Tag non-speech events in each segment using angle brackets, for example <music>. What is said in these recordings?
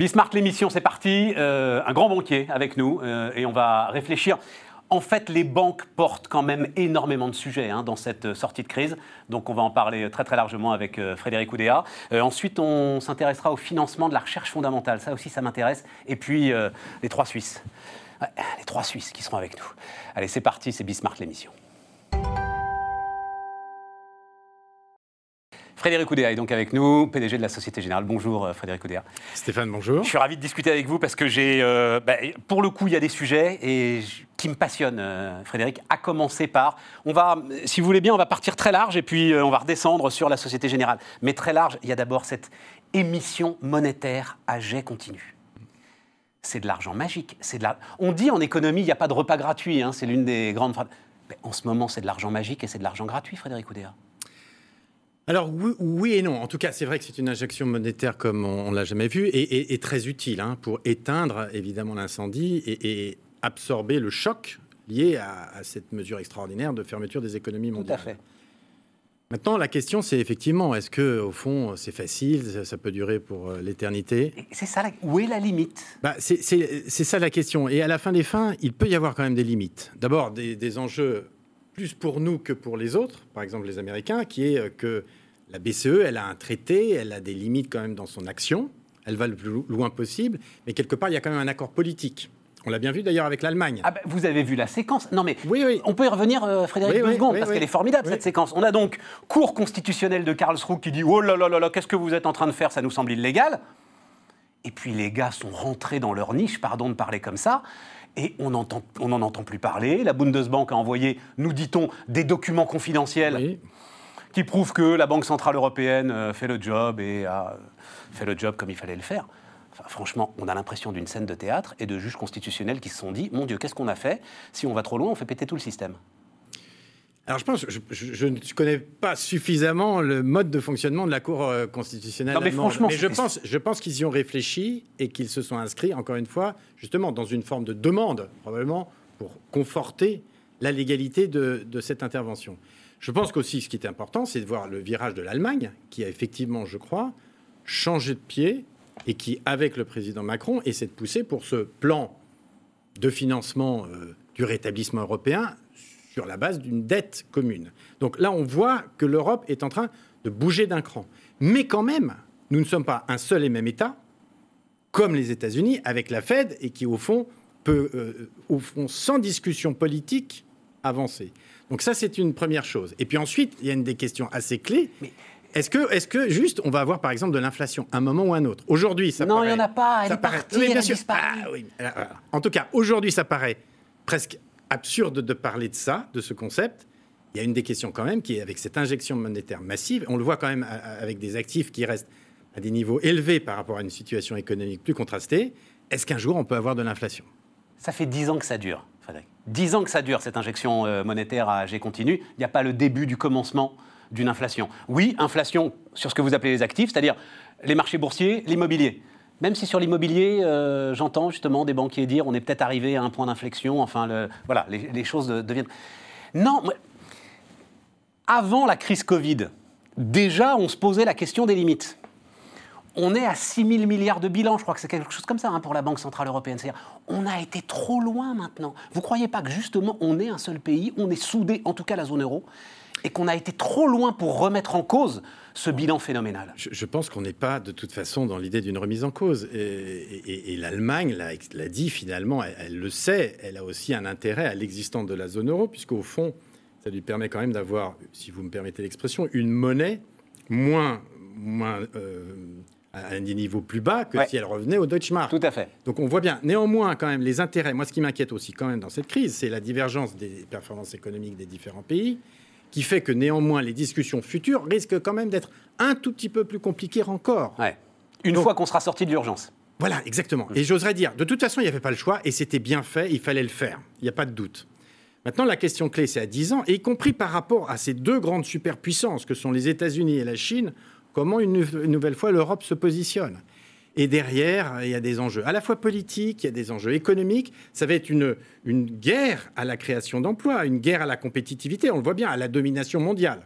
Bismarck, l'émission, c'est parti. Euh, un grand banquier avec nous euh, et on va réfléchir. En fait, les banques portent quand même énormément de sujets hein, dans cette sortie de crise. Donc, on va en parler très très largement avec euh, Frédéric Oudéa. ensuite, on s'intéressera au financement de la recherche fondamentale. Ça aussi, ça m'intéresse. Et puis, les trois Suisses. les trois Suisses qui seront avec nous. Allez, c'est parti, c'est Bismarck l'émission. Frédéric Oudéa est donc avec nous, PDG de la Société Générale. Bonjour euh, Frédéric Oudéa. Stéphane, bonjour. Je suis ravi de discuter avec vous parce que j'ai, euh, bah, pour le coup, il y a des sujets et qui me passionnent, euh, Frédéric, à commencer par, on va, si vous voulez bien, on va partir très large et puis on va redescendre sur la Société Générale. Mais très large, il y a d'abord cette émission monétaire à jet continu. C'est de l'argent magique. C'est de la... On dit en économie, il n'y a pas de repas gratuit, hein, c'est l'une des grandes phrases. en ce moment, c'est de l'argent magique et c'est de l'argent gratuit, Frédéric Oudéa. Alors oui, et non. En tout cas, c'est vrai que c'est une injection monétaire comme on, ne l'a jamais vu et, très utile hein, pour éteindre évidemment l'incendie et, absorber le choc lié à, cette mesure extraordinaire de fermeture des économies mondiales. Tout à fait. Maintenant, la question, c'est effectivement, est-ce que au fond, c'est facile, ça, peut durer pour euh, l'éternité? C'est ça. Où est la limite? Bah, C'est ça la question. Et à la fin des fins, il peut y avoir quand même des limites. D'abord, des, des enjeux plus pour nous que pour les autres, par exemple les Américains, qui est euh, que la BCE, elle a un traité, elle a des limites quand même dans son action, elle va le plus loin possible, mais quelque part, il y a quand même un accord politique. On l'a bien vu d'ailleurs avec l'Allemagne. Ah ben, vous avez vu la séquence Non mais oui, oui. on peut y revenir, euh, Frédéric, deux secondes, parce qu'elle est formidable cette séquence. On a donc Cour constitutionnelle de Karlsruhe qui dit Oh là là là là, qu'est-ce que vous êtes en train de faire Ça nous semble illégal. Et puis les gars sont rentrés dans leur niche, pardon de parler comme ça, et on n'en on entend plus parler. La Bundesbank a envoyé, nous dit-on, des documents confidentiels qui prouve que la Banque Centrale Européenne euh, fait le job et a fait le job comme il fallait le faire. franchement, on a l'impression d'une scène de théâtre et de juges constitutionnels qui se sont dit Mon Dieu, qu'est-ce qu'on a fait? Si on va trop loin, on fait péter tout le système. Alors je pense, je, ne connais pas suffisamment le mode de fonctionnement de la Cour euh, constitutionnelle. Non, mais franchement, mais je pense, je pense qu'ils y ont réfléchi et qu'ils se sont inscrits, encore une fois, justement dans une forme de demande, probablement, pour conforter la légalité de, de cette intervention. Je pense qu'aussi, ce qui est important, c'est de voir le virage de l'Allemagne, qui a effectivement, je crois, changé de pied et qui, avec le président Macron, essaie de pousser pour ce plan de financement euh, du rétablissement européen sur la base d'une dette commune. Donc là, on voit que l'Europe est en train de bouger d'un cran. Mais quand même, nous ne sommes pas un seul et même État, comme les États-Unis, avec la Fed, et qui, au fond, peut, euh, au fond, sans discussion politique, avancer. Donc ça, c'est une première chose. Et puis ensuite, il y a une des questions assez clés. Est-ce que, est que juste, on va avoir par exemple de l'inflation, un moment ou un autre? Aujourd'hui, ça non, il n'y en a pas, elle est partie, elle ah, oui. En tout cas, aujourd'hui, ça paraît presque absurde de parler de ça, de ce concept. Il y a une des questions quand même qui est avec cette injection monétaire massive, on le voit quand même avec des actifs qui restent à des niveaux élevés par rapport à une situation économique plus contrastée. Est-ce qu'un jour, on peut avoir de l'inflation? Ça fait dix ans que ça dure. Dix ans que ça dure, cette injection euh, monétaire à G continu. Il n'y a pas le début du commencement d'une inflation. Oui, inflation sur ce que vous appelez les actifs, c'est-à-dire les marchés boursiers, l'immobilier. Même si sur l'immobilier, euh, j'entends justement des banquiers dire on est peut-être arrivé à un point d'inflexion, enfin, voilà, les, choses deviennent... Non, avant la crise Covid, déjà on se posait la question des limites on est à 6 000 milliards de bilan, je crois que c'est quelque chose comme ça hein, pour la Banque Centrale Européenne. C'est-à-dire, on a été trop loin maintenant. Vous ne croyez pas que justement, on est un seul pays, on est soudé, en tout cas la zone euro, et qu'on a été trop loin pour remettre en cause ce bilan phénoménal Je, pense qu'on n'est pas de toute façon dans l'idée d'une remise en cause. Et, l'Allemagne l'a dit finalement, elle, le sait, elle a aussi un intérêt à l'existence de la zone euro, puisqu'au fond, ça lui permet quand même d'avoir, si vous me permettez l'expression, une monnaie moins, moins euh, à un niveau plus bas que si elle revenait au Deutschmark. Tout à fait. Donc on voit bien. Néanmoins, quand même, les intérêts. Moi, ce qui m'inquiète aussi quand même dans cette crise, c'est la divergence des performances économiques des différents pays, qui fait que néanmoins les discussions futures risquent quand même d'être un tout petit peu plus compliquées encore. Ouais. Une fois qu'on sera sorti de l'urgence. Voilà, exactement. Et j'oserais dire, de toute façon, il n'y avait pas le choix et c'était bien fait, il fallait le faire. Il n'y a pas de doute. Maintenant, la question clé, c'est à 10 ans, et y compris par rapport à ces deux grandes superpuissances que sont les États-Unis et la Chine, comment une, nouvelle fois l'Europe se positionne. Et derrière, il y a des enjeux à la fois politiques, il y a des enjeux économiques. Ça va être une, une guerre à la création d'emplois, une guerre à la compétitivité, on le voit bien, à la domination mondiale.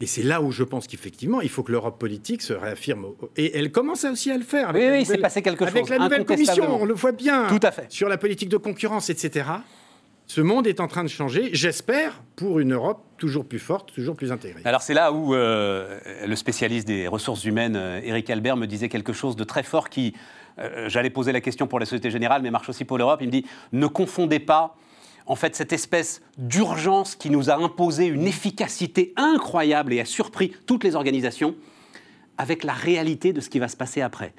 Et c'est là où je pense qu'effectivement, il faut que l'Europe politique se réaffirme. Et elle commence aussi à le faire. oui, oui, c'est passé quelque chose. Avec la nouvelle commission, on le voit bien. Tout à fait. Sur la politique de concurrence, etc. Ce monde est en train de changer, j'espère, pour une Europe toujours plus forte, toujours plus intégrée. Alors c'est là où euh, le spécialiste des ressources humaines, Eric euh, Albert, me disait quelque chose de très fort qui, euh, j'allais poser la question pour la Société Générale, mais marche aussi pour l'Europe. Il me dit, ne confondez pas en fait cette espèce d'urgence qui nous a imposé une efficacité incroyable et a surpris toutes les organisations avec la réalité de ce qui va se passer après.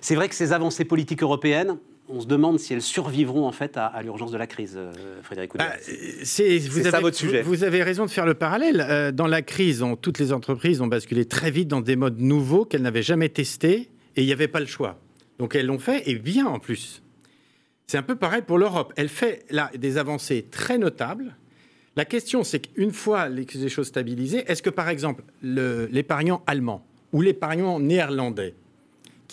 C'est vrai que ces avancées politiques européennes, on se demande si elles survivront en fait à, l'urgence de la crise, euh, Frédéric Oudéa. Bah, c'est ça votre sujet. Vous, avez raison de faire le parallèle. Euh, dans la crise, toutes les entreprises ont basculé très vite dans des modes nouveaux qu'elles n'avaient jamais testés et il n'y avait pas le choix. Donc elles l'ont fait et bien en plus. C'est un peu pareil pour l'Europe. Elle fait là des avancées très notables. La question, c'est qu'une fois les, choses stabilisées, est-ce que par exemple l'épargnant allemand ou l'épargnant néerlandais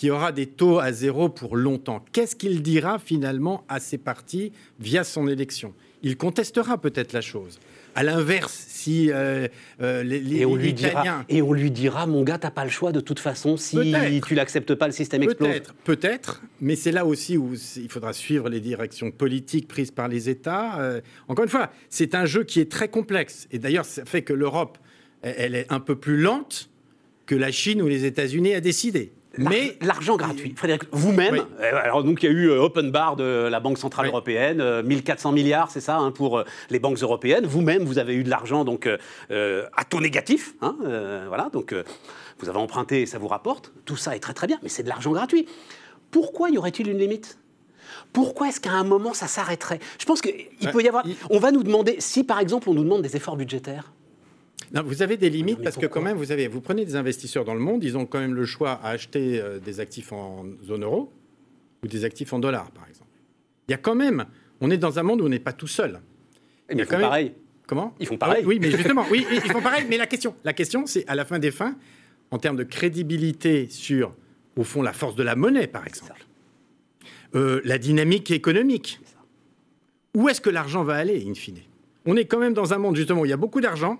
qui aura des taux à zéro pour longtemps. Qu'est-ce qu'il dira finalement à ses partis via son élection? Il contestera peut-être la chose. À l'inverse, si euh, euh, les, et on lui dira, et on lui dira, mon gars, t'as pas le choix de toute façon. Si tu l'acceptes pas, le système explose. Peut-être, peut-être, mais c'est là aussi où il faudra suivre les directions politiques prises par les États. Euh, encore une fois, c'est un jeu qui est très complexe. Et d'ailleurs, ça fait que l'Europe, elle est un peu plus lente que la Chine ou les États-Unis a décidé. Mais l'argent gratuit, Frédéric, vous-même, euh, alors donc il y a eu euh, open bar de la Banque centrale européenne, 1400 euh, milliards, c'est ça, hein, pour les banques européennes. Vous-même, vous avez eu de l'argent donc à taux négatif, hein, voilà, donc vous avez emprunté, ça vous rapporte. Tout ça est très très bien, mais c'est de l'argent gratuit. Pourquoi y aurait-il une limite? Pourquoi est-ce qu'à un moment ça s'arrêterait? Je pense qu'il peut y avoir. On va nous demander, si par exemple on nous demande des efforts budgétaires, vous avez des limites parce que quand même, vous, avez, vous prenez des investisseurs dans le monde, ils ont quand même le choix à acheter euh, des actifs en zone euro ou des actifs en dollars, par exemple. Il y a quand même, on est dans un monde où on n'est pas tout seul. Il ils font pareil. Comment Ils font pareil. oui, mais justement, oui, ils font pareil. Mais la question, la question, c'est à la fin des fins, en termes de crédibilité sur, au fond, la force de la monnaie, par exemple, euh, la dynamique économique. Où est-ce que l'argent va aller, in fine? On est quand même dans un monde, justement, où il y a beaucoup d'argent,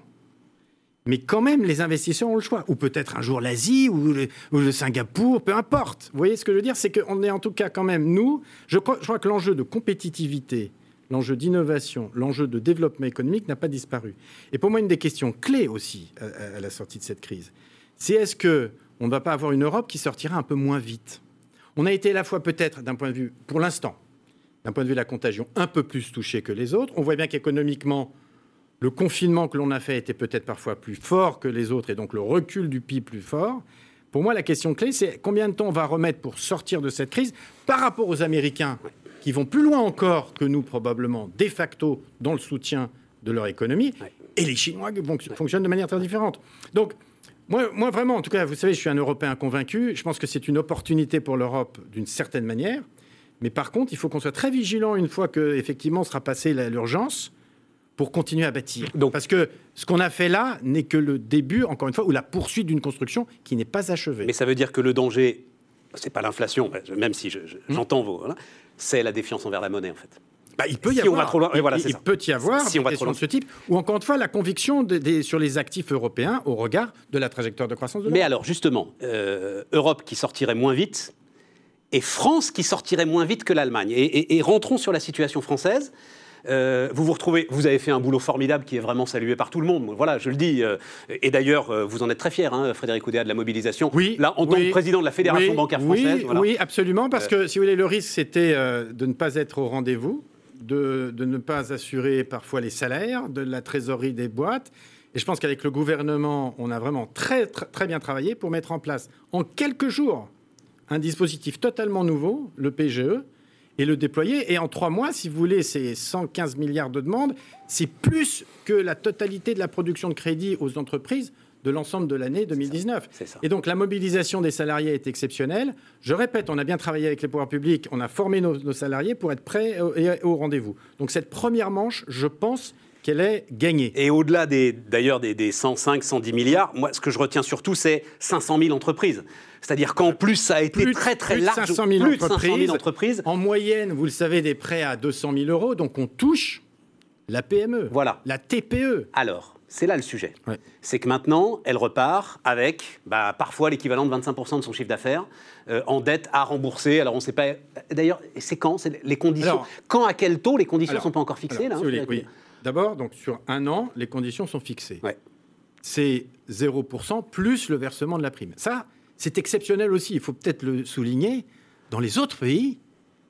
mais quand même, les investisseurs ont le choix. Ou peut-être un jour l'Asie ou le, Singapour, peu importe. Vous voyez ce que je veux dire? C'est qu'on est en tout cas quand même, nous, je crois, que l'enjeu de compétitivité, l'enjeu d'innovation, l'enjeu de développement économique n'a pas disparu. Et pour moi, une des questions clés aussi à, la sortie de cette crise, c'est est-ce que on ne va pas avoir une Europe qui sortira un peu moins vite? On a été à la fois peut-être, d'un point de vue, pour l'instant, d'un point de vue de la contagion, un peu plus touché que les autres. On voit bien qu'économiquement, le confinement que l'on a fait était peut-être parfois plus fort que les autres et donc le recul du PIB plus fort. Pour moi, la question clé, c'est combien de temps on va remettre pour sortir de cette crise par rapport aux Américains qui vont plus loin encore que nous probablement de facto dans le soutien de leur économie et les Chinois qui fonctionnent de manière très différente. Donc, moi, moi, vraiment, en tout cas, vous savez, je suis un Européen convaincu. Je pense que c'est une opportunité pour l'Europe d'une certaine manière. Mais par contre, il faut qu'on soit très vigilant une fois que effectivement sera passée l'urgence pour continuer à bâtir. Donc, Parce que ce qu'on a fait là n'est que le début, encore une fois, ou la poursuite d'une construction qui n'est pas achevée. Mais ça veut dire que le danger, c'est pas l'inflation, même si hmm. j'entends vos, c'est la défiance envers la monnaie en fait. Bah, il peut y avoir. trop loin, voilà, il, peut y avoir si on va trop loin. de ce type, ou encore une fois la conviction sur les actifs européens au regard de la trajectoire de croissance de Mais alors justement, euh, Europe qui sortirait moins vite et France qui sortirait moins vite que l'Allemagne. et, rentrons sur la situation française. Euh, vous vous retrouvez, vous avez fait un boulot formidable qui est vraiment salué par tout le monde. Voilà, je le dis. Euh, et d'ailleurs, euh, vous en êtes très fier, hein, Frédéric Oudéa, de la mobilisation. Oui. Là, en tant que président de la Fédération bancaire française. Oui, absolument, parce que si vous voulez, le risque, c'était de ne pas être au rendez-vous, de, de, ne pas assurer parfois les salaires, de la trésorerie des boîtes. Et je pense qu'avec le gouvernement, on a vraiment très, très, très bien travaillé pour mettre en place en quelques jours un dispositif totalement nouveau, le PGE, et le déployer. Et en trois mois, si vous voulez, c'est 115 milliards de demandes. C'est plus que la totalité de la production de crédit aux entreprises de l'ensemble de l'année 2019. Et donc la mobilisation des salariés est exceptionnelle. Je répète, on a bien travaillé avec les pouvoirs publics, on a formé nos, salariés pour être prêts au, au rendez-vous. Donc cette première manche, je pense qu'elle est gagnée. Et au-delà des, d'ailleurs des, des 105, 110 milliards, moi, ce que je retiens surtout, c'est 500 000 entreprises. C'est-à-dire qu'en plus, ça a été très très plus large. 500 000 plus de 500 000 entreprises. En moyenne, vous le savez, des prêts à 200 000 euros. Donc on touche la PME. Voilà. La TPE. Alors, C'est là le sujet. Ouais. C'est que maintenant, elle repart avec bah, parfois l'équivalent de 25% de son chiffre d'affaires euh, en dette à rembourser. Alors on ne sait pas. D'ailleurs, c'est quand? C'est les conditions. Alors- quand à quel taux Les conditions ne sont pas encore fixées Alors, là. si hein, vous voulez, oui. D'abord, donc sur un an, les conditions sont fixées. Ouais. C'est 0% plus le versement de la prime. Ça, c'est exceptionnel aussi. Il faut peut-être le souligner. Dans les autres pays,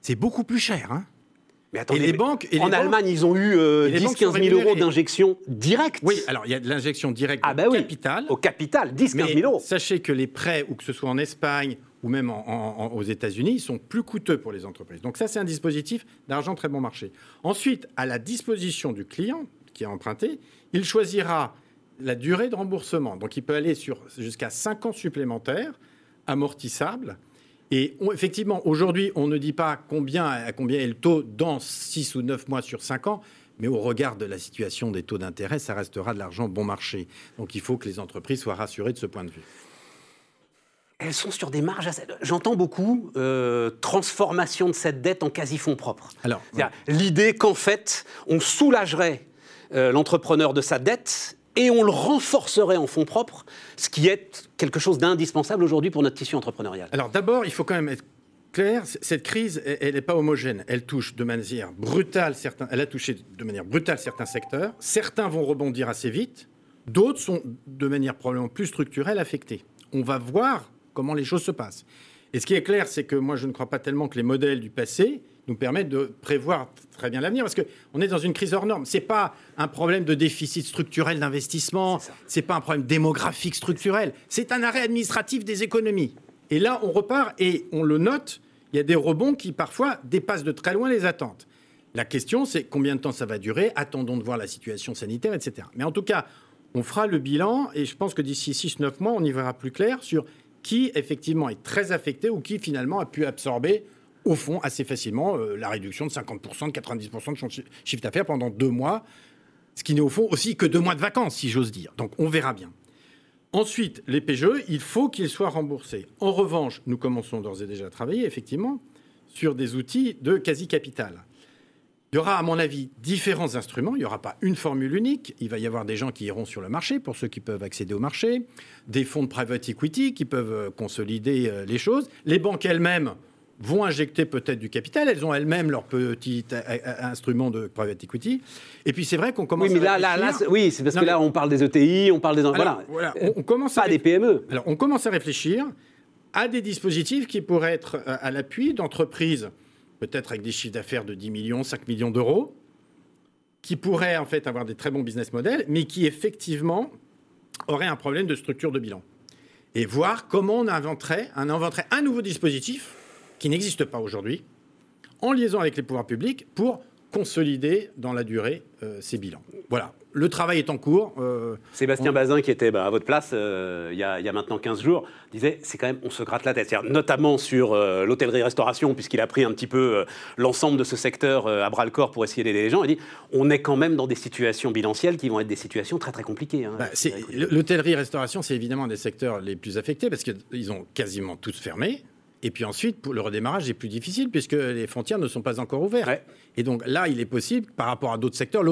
c'est beaucoup plus cher. hein. Mais attendez, Et les mais banques- et les en banques- Allemagne, ils ont eu euh, et les banques sont 10-15 000 euros d'injection directe Oui, alors il y a de l'injection directe Ah au bah oui. capital. au capital, 10-15 Mais 000 euros. sachez que les prêts, ou que ce soit en Espagne ou même aux États-Unis, sont plus coûteux pour les entreprises. Donc ça, c'est un dispositif d'argent très bon marché. Ensuite, à la disposition du client qui a emprunté, il choisira la durée de remboursement. Donc il peut aller sur jusqu'à 5 ans supplémentaires, amortissables. Et effectivement, aujourd'hui, on ne dit pas combien, à combien est le taux dans 6 ou 9 mois sur 5 ans, mais au regard de la situation des taux d'intérêt, ça restera de l'argent bon marché. Donc il faut que les entreprises soient rassurées de ce point de vue. Elles sont sur des marges assez... J'entends beaucoup euh, transformation de cette dette en quasi-fonds. Alors, C'est-à-dire L'idée qu'en fait, on soulagerait euh, l'entrepreneur de sa dette et on le renforcerait en fonds propres, ce qui est quelque chose d'indispensable aujourd'hui pour notre tissu entrepreneurial. Alors d'abord, il faut quand même être clair, cette crise, elle n'est pas homogène. Elle touche de manière brutale certains, elle a touché de manière brutale certains secteurs. Certains vont rebondir assez vite, d'autres sont de manière probablement plus structurelle affectés. On va voir comment les choses se passent. Et ce qui est clair, c'est que moi, je ne crois pas tellement que les modèles du passé nous permettent de prévoir très bien l'avenir, parce qu'on est dans une crise hors norme. C'est pas un problème de déficit structurel d'investissement, C'est ça. c'est pas un problème démographique structurel, c'est un arrêt administratif des économies. Et là, on repart et on le note, il y a des rebonds qui parfois dépassent de très loin les attentes. La question, c'est combien de temps ça va durer, attendons de voir la situation sanitaire, etc. Mais en tout cas, on fera le bilan et je pense que d'ici 6-9 mois, on y verra plus clair sur qui effectivement est très affecté ou qui finalement a pu absorber au fond assez facilement euh, la réduction de 50%, de 90% de chiffre d'affaires pendant deux mois, ce qui n'est au fond aussi que deux mois de vacances, si j'ose dire. Donc on verra bien. Ensuite, les PGE, il faut qu'ils soient remboursés. En revanche, nous commençons d'ores et déjà à travailler, effectivement, sur des outils de quasi-capital. Il y aura, à mon avis, différents instruments. Il n'y aura pas une formule unique. Il va y avoir des gens qui iront sur le marché, pour ceux qui peuvent accéder au marché, des fonds de private equity qui peuvent euh, consolider euh, les choses. Les banques elles-mêmes vont injecter peut-être du capital. Elles ont elles-mêmes leur petit euh, instrument de private equity. Et puis c'est vrai qu'on commence Oui, mais à là, là, là, oui, c'est parce Non, que là, on parle des ETI, on parle des... Alors, voilà, voilà, on, on commence à pas des PME. alors, on commence à réfléchir à des dispositifs qui pourraient être à l'appui d'entreprises, peut-être avec des chiffres d'affaires de 10 millions, 5 millions d'euros, qui pourraient en fait avoir des très bons business models, mais qui effectivement auraient un problème de structure de bilan. Et voir comment on inventerait, on inventerait un nouveau dispositif qui n'existe pas aujourd'hui, en liaison avec les pouvoirs publics, pour consolider dans la durée euh, ces bilans. Voilà, le travail est en cours. euh, Sébastien On- Bazin, qui était bah, à votre place euh, il, y a, il y a maintenant 15 jours, disait c'est quand même, on se gratte la tête. Notamment sur l'hôtellerie-restauration, puisqu'il a pris un petit peu l'ensemble de ce secteur à bras le corps pour essayer d'aider les gens. Il dit on est quand même dans des situations bilancielles qui vont être des situations très très compliquées. hein. Bah, L'hôtellerie-restauration, c'est évidemment des secteurs les plus affectés parce qu'ils ont quasiment tous fermé. Et puis ensuite, pour le redémarrage est plus difficile puisque les frontières ne sont pas encore ouvertes. Ouais. Et donc là, il est possible, par rapport à d'autres secteurs,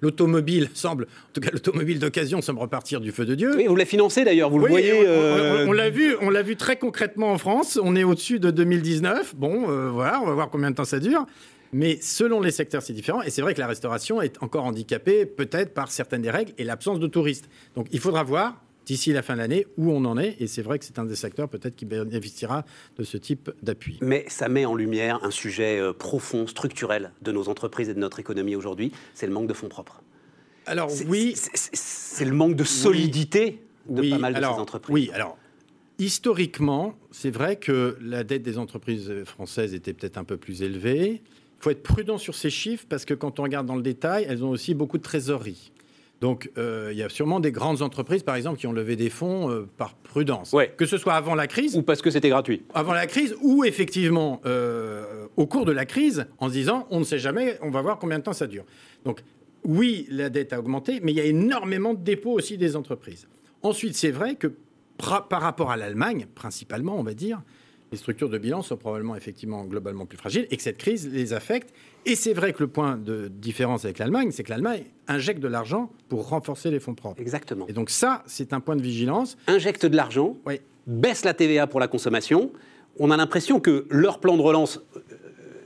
l'automobile <laughs> semble, en tout cas l'automobile d'occasion, semble repartir du feu de Dieu. Oui, vous l'avez financé d'ailleurs, vous Oui, le voyez. on- on- euh, on, on l'a vu, on l'a vu très concrètement en France. On est au-dessus de 2019. Bon, euh, voilà, on va voir combien de temps ça dure. Mais selon les secteurs, c'est différent. Et c'est vrai que la restauration est encore handicapée, peut-être par certaines des règles et l'absence de touristes. Donc il faudra voir d'ici la fin de l'année où on en est. Et c'est vrai que c'est un des secteurs peut-être qui bénéficiera de ce type d'appui. Mais ça met en lumière un sujet euh, profond, structurel de nos entreprises et de notre économie aujourd'hui, c'est le manque de fonds propres. Alors C'est- oui, c'est- le manque de solidité de oui, pas mal de alors, ces entreprises. Oui, alors historiquement, c'est vrai que la dette des entreprises françaises était peut-être un peu plus élevée. Il faut être prudent sur ces chiffres parce que quand on regarde dans le détail, elles ont aussi beaucoup de trésorerie. Donc, euh, il y a sûrement des grandes entreprises, par exemple, qui ont levé des fonds euh, par prudence. Ouais. Que ce soit avant la crise, Ou parce que c'était gratuit. avant la crise, ou effectivement euh, au cours de la crise, en se disant, on ne sait jamais, on va voir combien de temps ça dure. Donc, oui, la dette a augmenté, mais il y a énormément de dépôts aussi des entreprises. Ensuite, c'est vrai que par rapport à l'Allemagne, principalement, on va dire, les structures de bilan sont probablement effectivement globalement plus fragiles et que cette crise les affecte. Et c'est vrai que le point de différence avec l'Allemagne, c'est que l'Allemagne injecte de l'argent pour renforcer les fonds propres. Exactement. Et donc ça, c'est un point de vigilance. Injecte de l'argent, Oui. baisse la TVA pour la consommation. On a l'impression que leur plan de relance,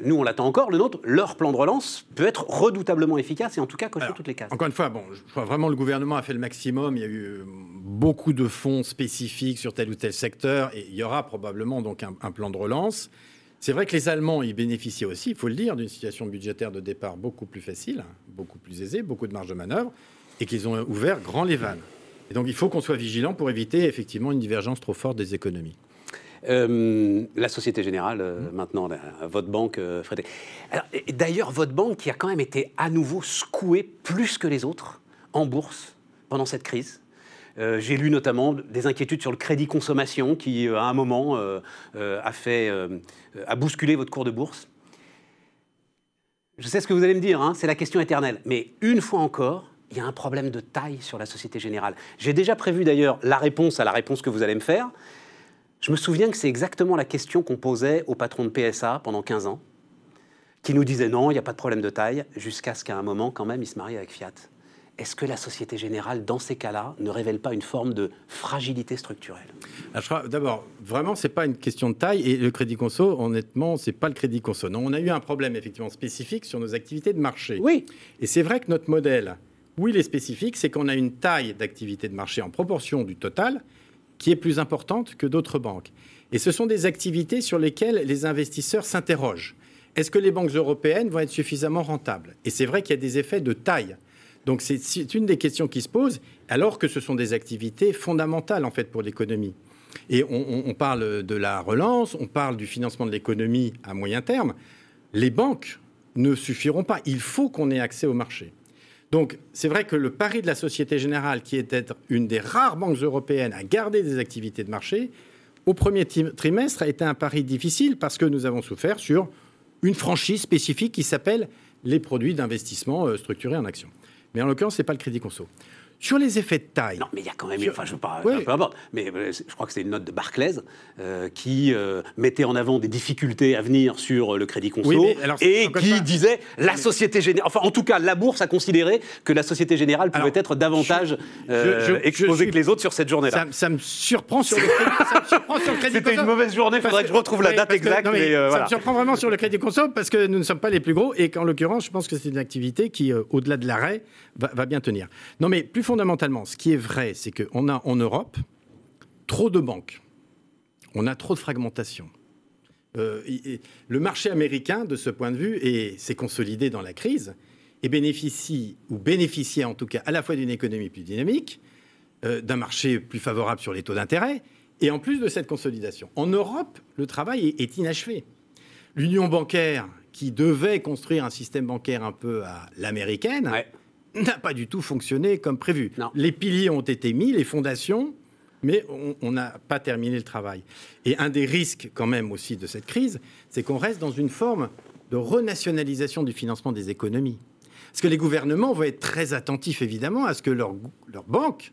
nous on l'attend encore, le nôtre, leur plan de relance peut être redoutablement efficace et en tout cas cocher toutes les cases. Encore une fois, bon, je crois vraiment le gouvernement a fait le maximum. Il y a eu euh, beaucoup de fonds spécifiques sur tel ou tel secteur et il y aura probablement donc un, un plan de relance. C'est vrai que les Allemands y bénéficiaient aussi, il faut le dire, d'une situation budgétaire de départ beaucoup plus facile, beaucoup plus aisée, beaucoup de marge de manœuvre et qu'ils ont ouvert grand les vannes. Et donc il faut qu'on soit vigilant pour éviter effectivement une divergence trop forte des économies. Euh, la Société Générale, euh, maintenant, la- votre banque, euh, Frédéric. D'ailleurs, votre banque qui a quand même été à nouveau secouée plus que les autres en bourse pendant cette crise. Euh, J'ai lu notamment des inquiétudes sur le crédit consommation qui, à un moment, a, fait, a bousculé votre cours de bourse. Je sais ce que vous allez me dire, hein, c'est la question éternelle. Mais une fois encore, il y a un problème de taille sur la Société Générale. J'ai déjà prévu d'ailleurs la réponse à la réponse que vous allez me faire. Je me souviens que c'est exactement la question qu'on posait au patron de PSA pendant 15 ans, qui nous disait non, il n'y a pas de problème de taille, jusqu'à ce qu'à un moment, quand même, il se marie avec Fiat. Est-ce que la Société Générale, dans ces cas-là, ne révèle pas une forme de fragilité structurelle? Alors, je crois, D'abord, vraiment, c'est pas une question de taille. Et le crédit conso, honnêtement, c'est pas le crédit conso. Non, on a eu un problème effectivement spécifique sur nos activités de marché. Oui, Et c'est vrai que notre modèle, où il est spécifique, c'est qu'on a une taille d'activité de marché en proportion du total qui est plus importante que d'autres banques. Et ce sont des activités sur lesquelles les investisseurs s'interrogent. Est-ce que les banques européennes vont être suffisamment rentables? Et c'est vrai qu'il y a des effets de taille. Donc c'est- une des questions qui se posent, alors que ce sont des activités fondamentales en fait pour l'économie. Et on- on parle de la relance, on parle du financement de l'économie à moyen terme. Les banques ne suffiront pas. Il faut qu'on ait accès au marché. Donc, c'est vrai que le pari de la Société Générale, qui d'être une des rares banques européennes à garder des activités de marché, au premier trimestre a été un pari difficile parce que nous avons souffert sur une franchise spécifique qui s'appelle les produits d'investissement euh, structurés en actions. Mais en l'occurrence, ce n'est pas le crédit conso. Sur les effets de taille, non, mais il y a quand même, Sur- enfin, je veux pas, Oui. peu importe, mais euh, je crois que c'est une note de Barclays euh, qui euh, mettait en avant des difficultés à venir sur le crédit conso Oui, alors, et qui disait la Société Générale, enfin, en tout cas, la bourse a considéré que la Société Générale pouvait Alors, être davantage je- euh, je- je exposée suis- que les autres sur cette journée-là. ça, ça me surprend sur le crédit, ça me <laughs> surprend sur le crédit C'était une mauvaise journée, il faudrait que je retrouve la date que- exacte. non, mais mais, ça voilà. me surprend vraiment sur le crédit conso parce que nous ne sommes pas les plus gros et qu'en l'occurrence, je pense que c'est une activité qui, au-delà de l'arrêt, va, va bien tenir. Non, mais plus fondamentalement, ce qui est vrai, c'est qu'on a en Europe trop de banques. On a trop de fragmentation. Euh, il- le marché américain, de ce point de vue, et s'est consolidé dans la crise et bénéficie, ou bénéficiait en tout cas, à la fois d'une économie plus dynamique, euh, d'un marché plus favorable sur les taux d'intérêt, et en plus de cette consolidation. En Europe, le travail est, inachevé. L'union bancaire, qui devait construire un système bancaire un peu à l'américaine. N'a pas du tout fonctionné comme prévu. Non. Les piliers ont été mis, les fondations, mais on- n'a pas terminé le travail. Et un des risques quand même aussi de cette crise, c'est qu'on reste dans une forme de renationalisation du financement des économies. Parce que les gouvernements vont être très attentifs, évidemment, à ce que leurs banques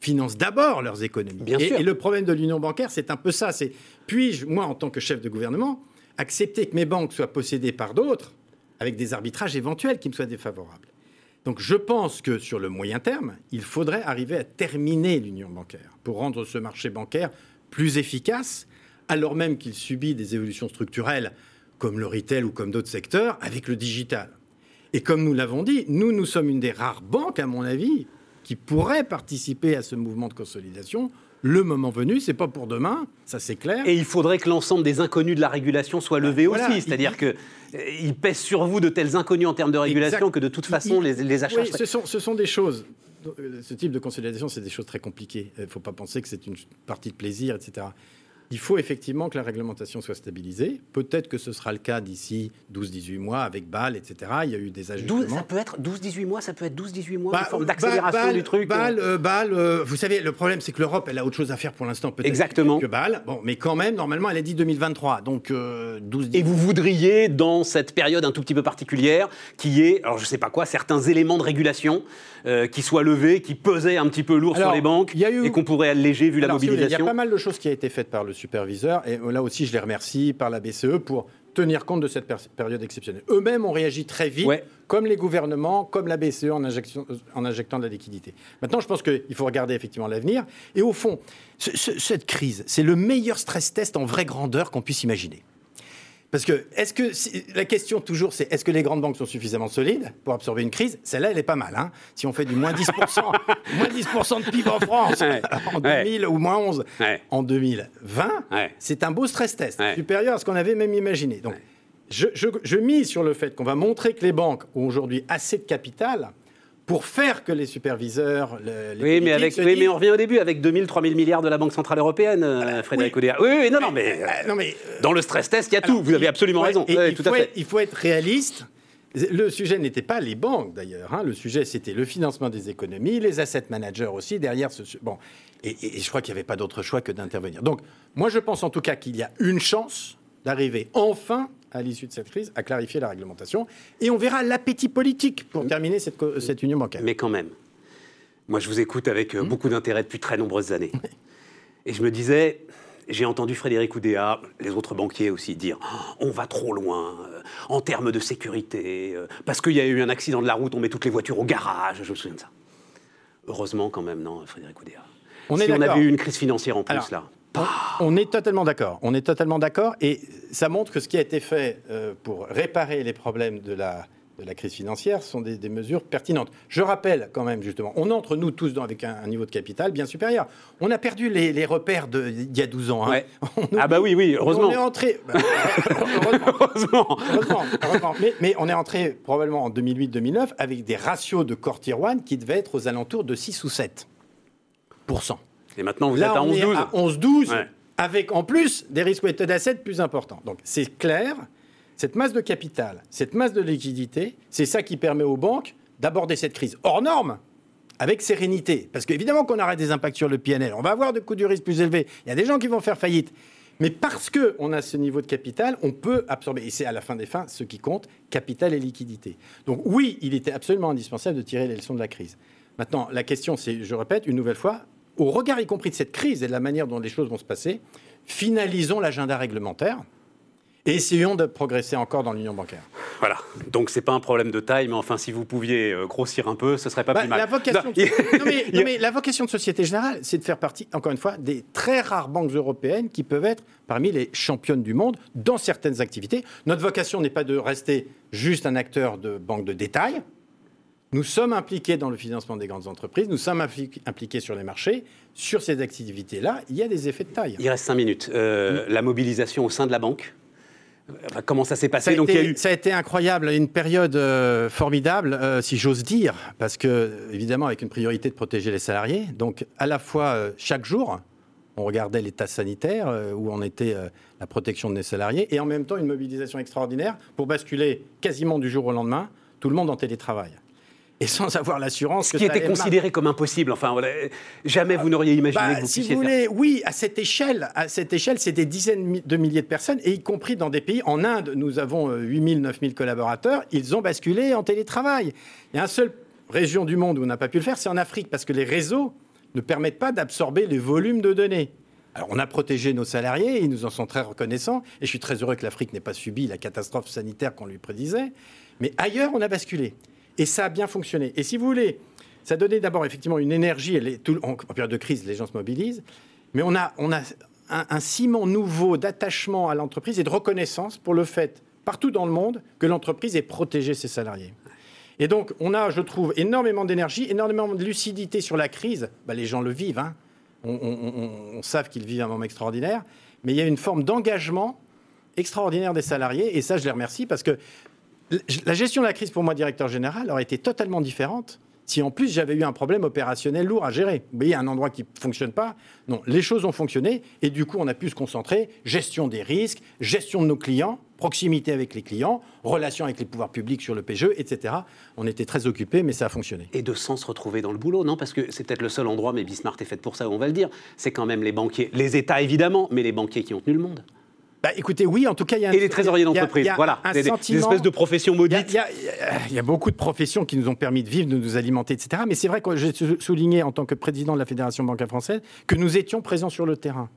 financent d'abord leurs économies. Bien et, sûr. et le problème de l'union bancaire, c'est un peu ça. C'est puis-je, moi, en tant que chef de gouvernement, accepter que mes banques soient possédées par d'autres, avec des arbitrages éventuels qui me soient défavorables donc je pense que sur le moyen terme, il faudrait arriver à terminer l'union bancaire pour rendre ce marché bancaire plus efficace, alors même qu'il subit des évolutions structurelles comme le retail ou comme d'autres secteurs avec le digital. Et comme nous l'avons dit, nous, nous sommes une des rares banques, à mon avis, qui pourrait participer à ce mouvement de consolidation. Le moment venu, c'est pas pour demain, ça c'est clair. Et il faudrait que l'ensemble des inconnus de la régulation soient levés voilà, aussi. C'est-à-dire il- que euh, il pèse sur vous de tels inconnus en termes de régulation Exact. que de toute façon, il- les, les achats. Oui, ce sont, ce sont des choses. euh, Ce type de consolidation, c'est des choses très compliquées. Il ne faut pas penser que c'est une partie de plaisir, etc. Il faut effectivement que la réglementation soit stabilisée. Peut-être que ce sera le cas d'ici 12-18 mois avec Bâle, etc. Il y a eu des 12, ajustements. ça peut être 12-18 mois, ça peut être 12-18 mois, Bah, une forme d'accélération Bâle- du truc. Bâle, euh, Bâle, euh, vous savez, le problème, c'est que l'Europe, elle a autre chose à faire pour l'instant, peut-être Exactement. que Bâle. Bon, mais quand même, normalement, elle a dit 2023. Donc, euh, 12 Et vous voudriez, dans cette période un tout petit peu particulière, qui est, alors je sais pas quoi, certains éléments de régulation euh, qui soient levés, qui pesaient un petit peu lourd Alors, sur les banques, y a eu- et qu'on pourrait alléger vu la Alors, voulez, mobilisation il y a pas mal de choses qui ont été faites par le superviseurs. Et là aussi, je les remercie par la BCE pour tenir compte de cette période exceptionnelle. Eux-mêmes ont réagi très vite, comme les gouvernements, comme la BCE en, en, injectant de la liquidité. Maintenant, je pense qu'il faut regarder effectivement l'avenir. Et au fond, cette crise, c'est le meilleur stress test en vraie grandeur qu'on puisse imaginer. Parce que, est-ce que la question toujours, c'est est-ce que les grandes banques sont suffisamment solides pour absorber une crise? Celle-là, elle est pas mal. Hein. Si on fait du moins 10%, <laughs> moins 10 de PIB en France <laughs> en 2000 ou moins 11 en 2020, c'est un beau stress test, supérieur à ce qu'on avait même imaginé. Donc, je, je mise sur le fait qu'on va montrer que les banques ont aujourd'hui assez de capital pour faire que les superviseurs. Les oui, mais avec, oui, mais on revient au début avec 2000, 3000 milliards de la Banque Centrale Européenne, euh, Frédéric oui. Oui, oui, non, non, mais, euh, non, mais euh, dans le stress test, il y a tout. Vous avez absolument raison. il, faut Être, il faut être réaliste. Le sujet n'était pas les banques d'ailleurs. Hein. Le sujet, c'était le financement des économies, les asset managers aussi derrière ce. Bon, et, et je crois qu'il n'y avait pas d'autre choix que d'intervenir. Donc, moi, je pense en tout cas qu'il y a une chance d'arriver enfin à l'issue de cette crise, à clarifier la réglementation. Et on verra l'appétit politique pour terminer cette, cette, union bancaire. Mais quand même, moi je vous écoute avec euh, hmm. beaucoup d'intérêt depuis très nombreuses années. Et je me disais, j'ai entendu Frédéric Oudéa, les autres banquiers aussi, dire oh, on va trop loin euh, en termes de sécurité, euh, parce qu'il y a eu un accident de la route, on met toutes les voitures au garage, je me souviens de ça. Heureusement quand même, non, Frédéric Oudéa. On si on avait eu une crise financière en plus, là. On, est totalement d'accord. On est totalement d'accord. Et ça montre que ce qui a été fait euh, pour réparer les problèmes de la, de la crise financière sont des, mesures pertinentes. Je rappelle quand même, justement, on entre nous tous dans, avec un, niveau de capital bien supérieur. On a perdu les, repères d'il y a 12 ans. Hein. <laughs> ah bah oui, oui, heureusement. On est entré... <laughs> Bah, heureusement. heureusement, Mais, mais, on est entré probablement en 2008-2009 avec des ratios de core tier 1 qui devaient être aux alentours de 6 ou 7 et maintenant, vous êtes à 11-12 à 11-12, avec en plus des risques weighted assets plus importants. Donc c'est clair, cette masse de capital, cette masse de liquidité, c'est ça qui permet aux banques d'aborder cette crise hors norme avec sérénité. Parce qu'évidemment qu'on aura des impacts sur le PNL, on va avoir des coûts du risque plus élevés, il y a des gens qui vont faire faillite. Mais parce qu'on a ce niveau de capital, on peut absorber. Et c'est à la fin des fins ce qui compte, capital et liquidité. Donc oui, il était absolument indispensable de tirer les leçons de la crise. Maintenant, la question, c'est, je répète une nouvelle fois, au regard y compris de cette crise et de la manière dont les choses vont se passer, finalisons l'agenda réglementaire et essayons de progresser encore dans l'union bancaire. Voilà. Donc c'est pas un problème de taille, mais enfin si vous pouviez euh, grossir un peu, ce serait pas bah, plus mal. La vocation, de... <laughs> mais, la vocation de Société Générale, c'est de faire partie, encore une fois, des très rares banques européennes qui peuvent être parmi les championnes du monde dans certaines activités. Notre vocation n'est pas de rester juste un acteur de banque de détail. Nous sommes impliqués dans le financement des grandes entreprises, nous sommes impliqués sur les marchés. Sur ces activités-là, il y a des effets de taille. Il reste cinq minutes. Euh, la mobilisation au sein de la banque euh, Comment ça s'est passé ça a, Donc, été, eu... ça a, été, incroyable, une période euh, formidable, si j'ose dire, parce que, évidemment, avec une priorité de protéger les salariés. Donc, à la fois, chaque jour, on regardait l'état sanitaire, où on était la protection de nos salariés, et en même temps, une mobilisation extraordinaire pour basculer quasiment du jour au lendemain tout le monde en télétravail et sans avoir l'assurance que qui était considéré comme impossible. Enfin, jamais vous n'auriez imaginé bah, que vous si vous voulez, oui, à cette échelle, à cette échelle, c'est des dizaines de milliers de personnes, et y compris dans des pays. En Inde, nous avons 8 000, 9 000 collaborateurs. Ils ont basculé en télétravail. Il y a une seule région du monde où on n'a pas pu le faire, c'est en Afrique, parce que les réseaux ne permettent pas d'absorber les volumes de données. Alors, on a protégé nos salariés, ils nous en sont très reconnaissants, et je suis très heureux que l'Afrique n'ait pas subi la catastrophe sanitaire qu'on lui prédisait. Mais ailleurs, on a basculé. Et ça a bien fonctionné. Et si vous voulez, ça donnait d'abord effectivement une énergie. en, période de crise, les gens se mobilisent. Mais on a, on a un, ciment nouveau d'attachement à l'entreprise et de reconnaissance pour le fait, partout dans le monde, que l'entreprise ait protégé ses salariés. Et donc, on a, je trouve, énormément d'énergie, énormément de lucidité sur la crise. Bah, les gens le vivent. Hein. On, on, on, savent qu'ils vivent un moment extraordinaire. Mais il y a une forme d'engagement extraordinaire des salariés. Et ça, je les remercie parce que la gestion de la crise pour moi, directeur général, aurait été totalement différente si en plus j'avais eu un problème opérationnel lourd à gérer. Vous voyez, un endroit qui ne fonctionne pas. Non, les choses ont fonctionné et du coup, on a pu se concentrer gestion des risques, gestion de nos clients, proximité avec les clients, relation avec les pouvoirs publics sur le PGE, etc. On était très occupés, mais ça a fonctionné. Et de sens retrouver dans le boulot, non? Parce que c'est peut-être le seul endroit, mais Bismarck est fait pour ça, on va le dire. C'est quand même les banquiers, les États évidemment, mais les banquiers qui ont tenu le monde. Bah, écoutez, oui, en tout cas, il y a un, Et les trésoriers d'entreprise, voilà, des, espèces de professions maudites. Il y, a beaucoup de professions qui nous ont permis de vivre, de nous alimenter, etc. Mais c'est vrai que j'ai souligné en tant que président de la Fédération bancaire française que nous étions présents sur le terrain.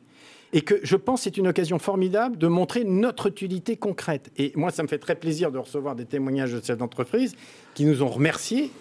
et que je pense que c'est une occasion formidable de montrer notre utilité concrète. Et moi, ça me fait très plaisir de recevoir des témoignages de chefs d'entreprise qui nous ont remerciés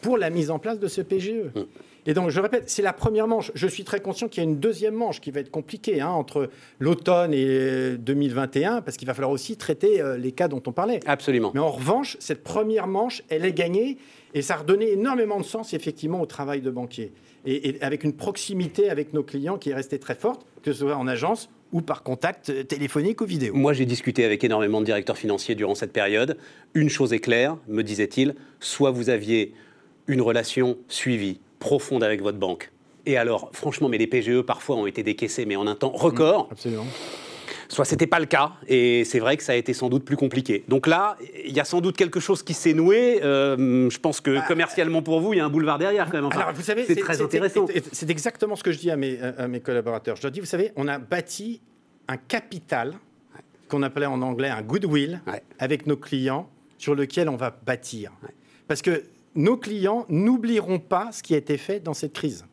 pour la mise en place de ce PGE. Mm. Et donc, je répète, c'est la première manche. Je suis très conscient qu'il y a une deuxième manche qui va être compliquée hein, entre l'automne et 2021, parce qu'il va falloir aussi traiter euh, les cas dont on parlait. Absolument. Mais en revanche, cette première manche, elle est gagnée, et ça a redonné énormément de sens, effectivement, au travail de banquier. Et, avec une proximité avec nos clients qui est restée très forte, que ce soit en agence ou par contact euh, téléphonique ou vidéo. Moi, j'ai discuté avec énormément de directeurs financiers durant cette période. Une chose est claire, me disait-il, soit vous aviez une relation suivie, profonde avec votre banque. Et alors, franchement, mais les PGE parfois ont été décaissés, mais en un temps record. Mmh, absolument. Soit c'était pas le cas, et c'est vrai que ça a été sans doute plus compliqué. Donc là, il y a sans doute quelque chose qui s'est noué. Euh, je pense que bah, commercialement pour vous, il y a un boulevard derrière quand même. alors, vous savez, c'est très intéressant. C'est exactement ce que je dis à mes, à mes, collaborateurs. Je leur dis, vous savez, on a bâti un capital qu'on appelait en anglais un goodwill avec nos clients sur lequel on va bâtir. Parce que nos clients n'oublieront pas ce qui a été fait dans cette crise.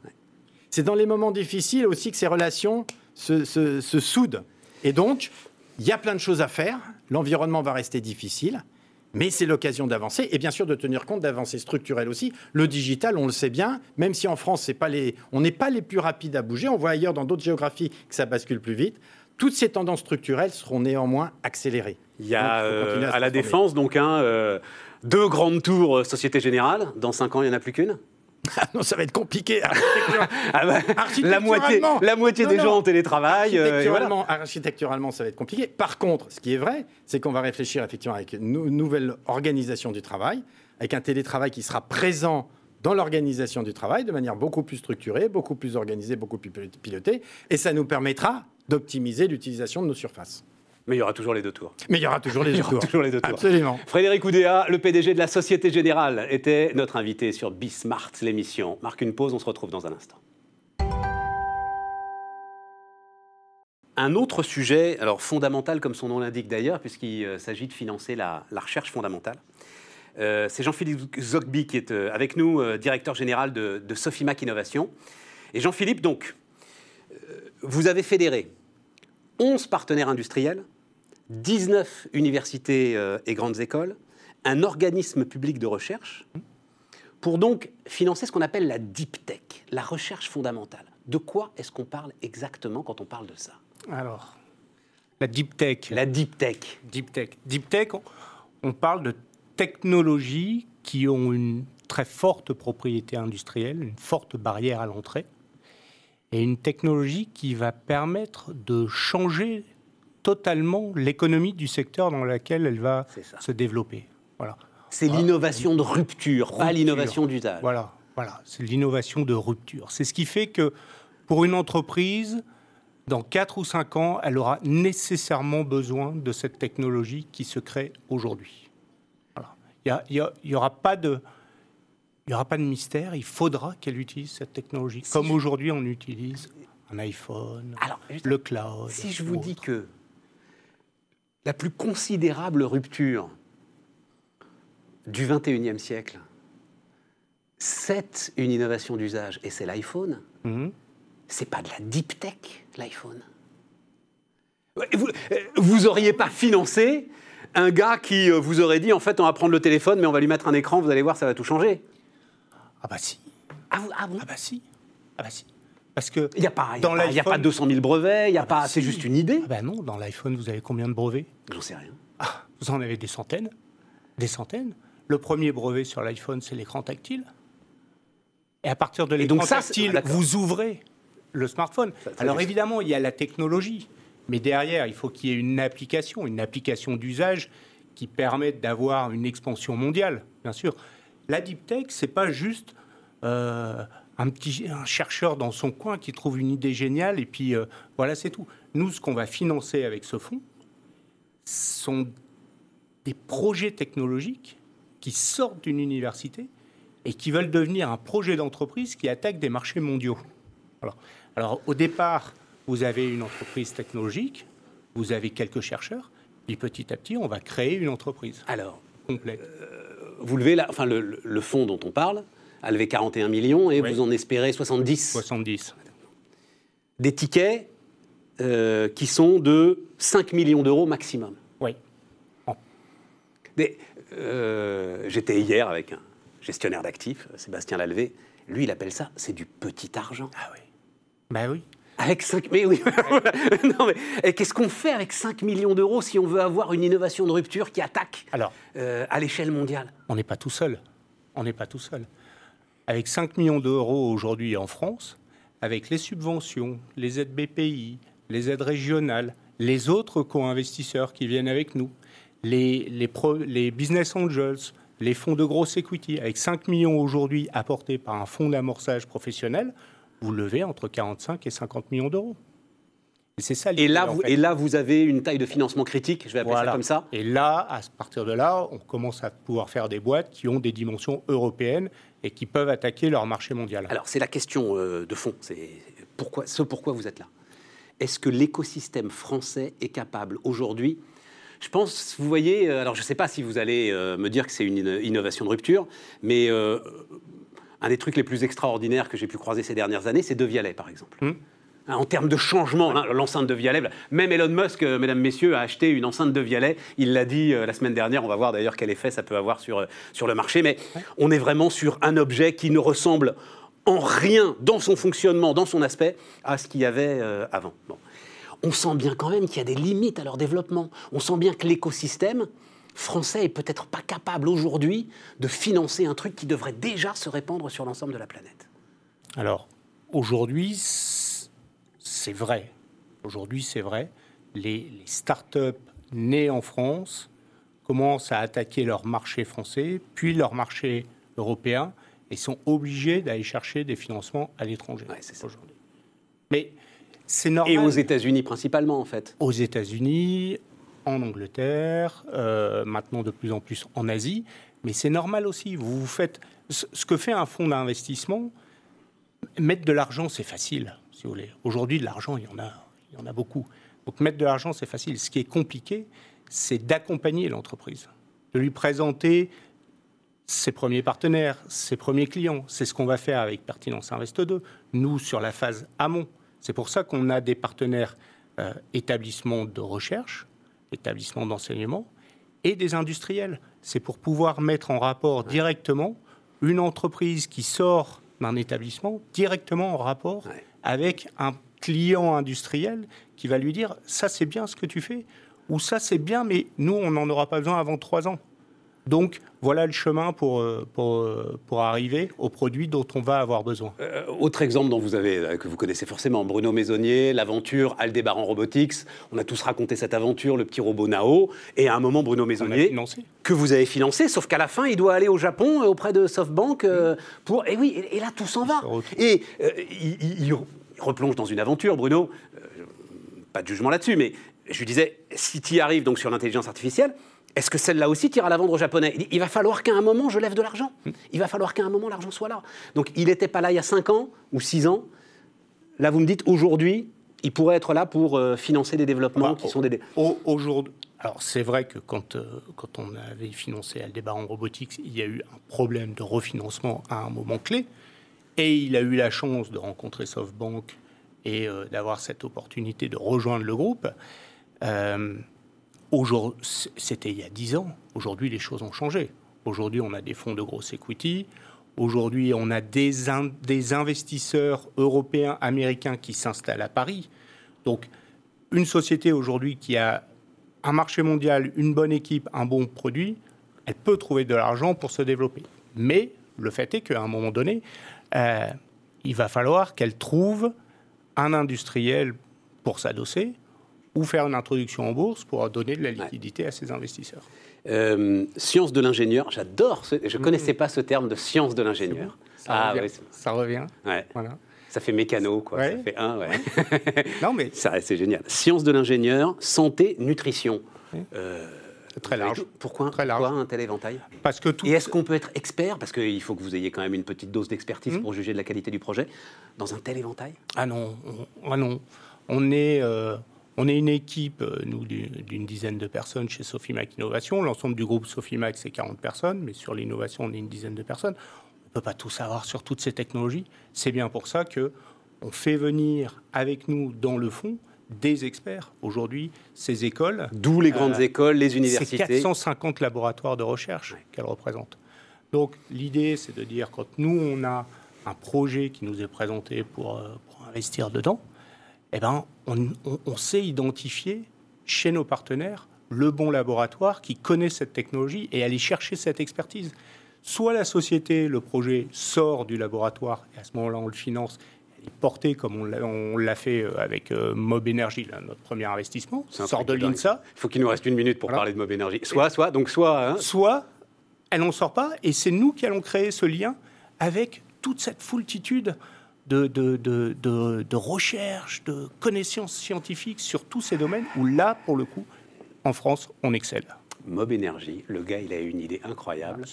C'est dans les moments difficiles aussi que ces relations se, soudent. Et donc, il y a plein de choses à faire. L'environnement va rester difficile. Mais c'est l'occasion d'avancer et bien sûr de tenir compte d'avancées structurelles aussi. Le digital, on le sait bien, même si en France, pas les, on n'est pas les plus rapides à bouger, on voit ailleurs dans d'autres géographies que ça bascule plus vite. Toutes ces tendances structurelles seront néanmoins accélérées. Il y a euh, à, la défense donc un, euh, deux grandes tours euh, Société Générale. Dans cinq ans, il n'y en a plus qu'une ah non, ça va être compliqué. <laughs> Ah bah, la moitié, la moitié des gens en télétravail. Architecturalement, architecturalement, ça va être compliqué. Par contre, ce qui est vrai, c'est qu'on va réfléchir effectivement avec une nouvelle organisation du travail, avec un télétravail qui sera présent dans l'organisation du travail de manière beaucoup plus structurée, beaucoup plus organisée, beaucoup plus pilotée. Et ça nous permettra d'optimiser l'utilisation de nos surfaces. Mais il y aura toujours les deux tours. Mais il y aura toujours les, <laughs> deux, tours. toujours les deux tours. Absolument. Frédéric Oudéa, le PDG de la Société Générale, était notre invité sur Bismart, l'émission. Marque une pause, on se retrouve dans un instant. Un autre sujet, alors fondamental comme son nom l'indique d'ailleurs, puisqu'il euh, s'agit de financer la, recherche fondamentale. Euh, c'est Jean-Philippe Zogby qui est euh, avec nous, directeur général de, de Sofimac Innovation. Et Jean-Philippe, donc, vous avez fédéré 11 partenaires industriels, 19 universités euh, et grandes écoles, un organisme public de recherche, pour donc financer ce qu'on appelle la deep tech, la recherche fondamentale. De quoi est-ce qu'on parle exactement quand on parle de ça? Alors, la deep tech. La deep tech. Deep tech. Deep tech, on parle de technologies qui ont une très forte propriété industrielle, une forte barrière à l'entrée et une technologie qui va permettre de changer totalement l'économie du secteur dans lequel elle va se développer. Voilà. C'est l'innovation de rupture, pas l'innovation d'usage. Voilà, voilà, c'est l'innovation de rupture. C'est ce qui fait que pour une entreprise, dans 4 ou 5 ans, elle aura nécessairement besoin de cette technologie qui se crée aujourd'hui. Voilà. Il n'y aura pas de n'y aura pas de mystère, il faudra qu'elle utilise cette technologie, comme aujourd'hui on utilise un iPhone, le cloud. Si je vous dis que la plus considérable rupture du 21e siècle, c'est une innovation d'usage, et c'est l'iPhone, mhm. c'est pas de la deep tech, l'iPhone. Vous, vous auriez pas financé un gars qui euh, vous aurait dit en fait on va prendre le téléphone mais on va lui mettre un écran, vous allez voir ça va tout changer. Ah bah si. Ah, ah, Ah bah si. Ah bah si. Parce que il n'y a pas, y a pas 200 000 brevets, il y a ah bah pas, c'est juste une idée. Ah bah non, dans l'iPhone vous avez combien de brevets? J'en sais rien. Ah, vous en avez des centaines, des centaines. Le premier brevet sur l'iPhone, c'est l'écran tactile. Et à partir de l'écran tactile, vous ouvrez le smartphone. Alors évidemment, il y a la technologie, mais derrière, il faut qu'il y ait une application, une application d'usage qui permette d'avoir une expansion mondiale, bien sûr. La deep tech, c'est pas juste euh, un petit un chercheur dans son coin qui trouve une idée géniale et puis euh, voilà, c'est tout. Nous, ce qu'on va financer avec ce fonds sont des projets technologiques qui sortent d'une université et qui veulent devenir un projet d'entreprise qui attaque des marchés mondiaux. Alors, alors, au départ, vous avez une entreprise technologique, vous avez quelques chercheurs, puis petit à petit, on va créer une entreprise. Alors, complète. Euh, vous levez enfin, le, fonds dont on parle a levé 41 millions et vous en espérez 70 70. Des tickets, qui sont de 5 millions d'euros maximum. Oui. J'étais hier avec un gestionnaire d'actifs, Sébastien Lalvé. Lui, il appelle ça, c'est du petit argent. Ah oui. Ben oui. Avec 5... Mais oui, <laughs> non, mais qu'est-ce qu'on fait avec 5 millions d'euros si on veut avoir une innovation de rupture qui attaque Alors, euh, à l'échelle mondiale? On n'est pas tout seul. On n'est pas tout seul. Avec 5 millions d'euros aujourd'hui en France, avec les subventions, les aides BPI, les aides régionales, les autres co-investisseurs qui viennent avec nous, les, les, les business angels, les fonds de grosse equity, avec 5 millions aujourd'hui apportés par un fonds d'amorçage professionnel, vous levez entre 45 et 50 millions d'euros. Et c'est ça. Et là, vous, et là, vous avez une taille de financement critique, je vais appeler ça comme ça. Et là, à partir de là, on commence à pouvoir faire des boîtes qui ont des dimensions européennes et qui peuvent attaquer leur marché mondial. Alors, c'est la question euh, de fond. C'est pourquoi, ce pourquoi vous êtes là. Est-ce que l'écosystème français est capable aujourd'hui je pense, vous voyez, euh, alors je ne sais pas si vous allez euh, me dire que c'est une innovation de rupture, mais un des trucs les plus extraordinaires que j'ai pu croiser ces dernières années, c'est De Vialet, par exemple. Hmm. Hein, en termes de changement, hein, l'enceinte de Vialet, même Elon Musk, euh, mesdames, messieurs, a acheté une enceinte de Vialet. Il l'a dit euh, la semaine dernière. On va voir d'ailleurs quel effet ça peut avoir sur, euh, sur le marché. Mais on est vraiment sur un objet qui ne ressemble en rien dans son fonctionnement, dans son aspect, à ce qu'il y avait avant. On sent bien quand même qu'il y a des limites à leur développement. On sent bien que l'écosystème, français est peut-être pas capable aujourd'hui de financer un truc qui devrait déjà se répandre sur l'ensemble de la planète Alors, aujourd'hui, c'est vrai. Aujourd'hui, c'est vrai. Les, start-up nées en France commencent à attaquer leur marché français, puis leur marché européen, et sont obligés d'aller chercher des financements à l'étranger aujourd'hui. Mais c'est normal. Et aux États-Unis principalement, en fait. Aux États-Unis, en Angleterre, euh, maintenant de plus en plus en Asie. Mais c'est normal aussi. Vous, vous faites ce que fait un fonds d'investissement. Mettre de l'argent, c'est facile, si vous voulez. Aujourd'hui, de l'argent, il y en a, il y en a beaucoup. Donc mettre de l'argent, c'est facile. Ce qui est compliqué, c'est d'accompagner l'entreprise, de lui présenter ses premiers partenaires, ses premiers clients. C'est ce qu'on va faire avec Pertinence Invest 2. Nous, sur la phase amont, c'est pour ça qu'on a des partenaires euh, établissements de recherche, établissements d'enseignement, et des industriels. C'est pour pouvoir mettre en rapport directement une entreprise qui sort d'un établissement directement en rapport avec un client industriel qui va lui dire ça c'est bien ce que tu fais ou ça c'est bien mais nous on n'en aura pas besoin avant trois ans. Donc voilà le chemin pour, euh, pour, euh, pour, arriver au produit dont on va avoir besoin. Euh, autre exemple dont vous avez, que vous connaissez forcément, Bruno Maisonnier, l'aventure Aldébaran Robotics. On a tous raconté cette aventure, le petit robot Nao. Et à un moment, Bruno Maisonnier, que vous avez financé, sauf qu'à la fin, il doit aller au Japon auprès de SoftBank pour. Et oui, et, là, tout s'en va. Et il, il, replonge dans une aventure, Bruno. pas de jugement là-dessus, mais je lui disais, si tu y arrives donc sur l'intelligence artificielle, est-ce que celle-là aussi tire à la vendre aux Japonais? Il, va falloir qu'à un moment, je lève de l'argent. Il va falloir qu'à un moment, l'argent soit là. Donc, il n'était pas là il y a 5 ans ou 6 ans. Là, vous me dites, aujourd'hui, il pourrait être là pour euh, financer des développements bah, qui sont des... Aujourd'hui, alors c'est vrai que quand, euh, quand on avait financé Aldebaran Robotics, il y a eu un problème de refinancement à un moment clé. Et il a eu la chance de rencontrer SoftBank et euh, d'avoir cette opportunité de rejoindre le groupe. C'était il y a 10 ans. Aujourd'hui, les choses ont changé. Aujourd'hui, on a des fonds de grosse equity. Aujourd'hui, on a des, investisseurs européens, américains qui s'installent à Paris. Donc, une société aujourd'hui qui a un marché mondial, une bonne équipe, un bon produit, elle peut trouver de l'argent pour se développer. Mais le fait est qu'à un moment donné, euh, il va falloir qu'elle trouve un industriel pour s'adosser, ou faire une introduction en bourse pour donner de la liquidité à ses investisseurs. Euh, science de l'ingénieur, j'adore, je ne connaissais pas ce terme de science de l'ingénieur. Ça, revient. ça revient. Voilà. Ça fait mécano, quoi. Ça fait un, ouais. <laughs> non, mais... C'est génial. Science de l'ingénieur, santé, nutrition. Euh, très large. Pourquoi, très large. un tel éventail? Parce que tout... Et est-ce qu'on peut être expert? Parce qu'il faut que vous ayez quand même une petite dose d'expertise hmm. pour juger de la qualité du projet. Dans un tel éventail? Ah non, on, ah non. On est... Euh, on est une équipe, euh, nous, d'une dizaine de personnes chez Sofimac Innovation. L'ensemble du groupe Sofimac, c'est 40 personnes, mais sur l'innovation, on est une dizaine de personnes. On ne peut pas tout savoir sur toutes ces technologies. C'est bien pour ça que on fait venir avec nous dans le fond des experts. Aujourd'hui, ces écoles. D'où les grandes écoles, les universités. C'est 450 laboratoires de recherche qu'elles représentent. Donc l'idée, c'est de dire, quand nous, on a un projet qui nous est présenté pour, pour investir dedans, eh ben, on, on sait identifier chez nos partenaires le bon laboratoire qui connaît cette technologie et aller chercher cette expertise. Soit la société, le projet sort du laboratoire et à ce moment-là on le finance, il est porté comme on l'a fait euh, avec euh, Mob Energy, notre premier investissement, sort de l'INSA. Il faut qu'il nous reste une minute pour parler de Mob Energy. Soit, soit, donc soit. Hein. Soit, elle n'en sort pas et c'est nous qui allons créer ce lien avec toute cette foultitude de, de, de, de, recherche, de connaissances scientifiques sur tous ces domaines où là, pour le coup, en France, on excelle. Mob Energy, le gars, il a une idée incroyable.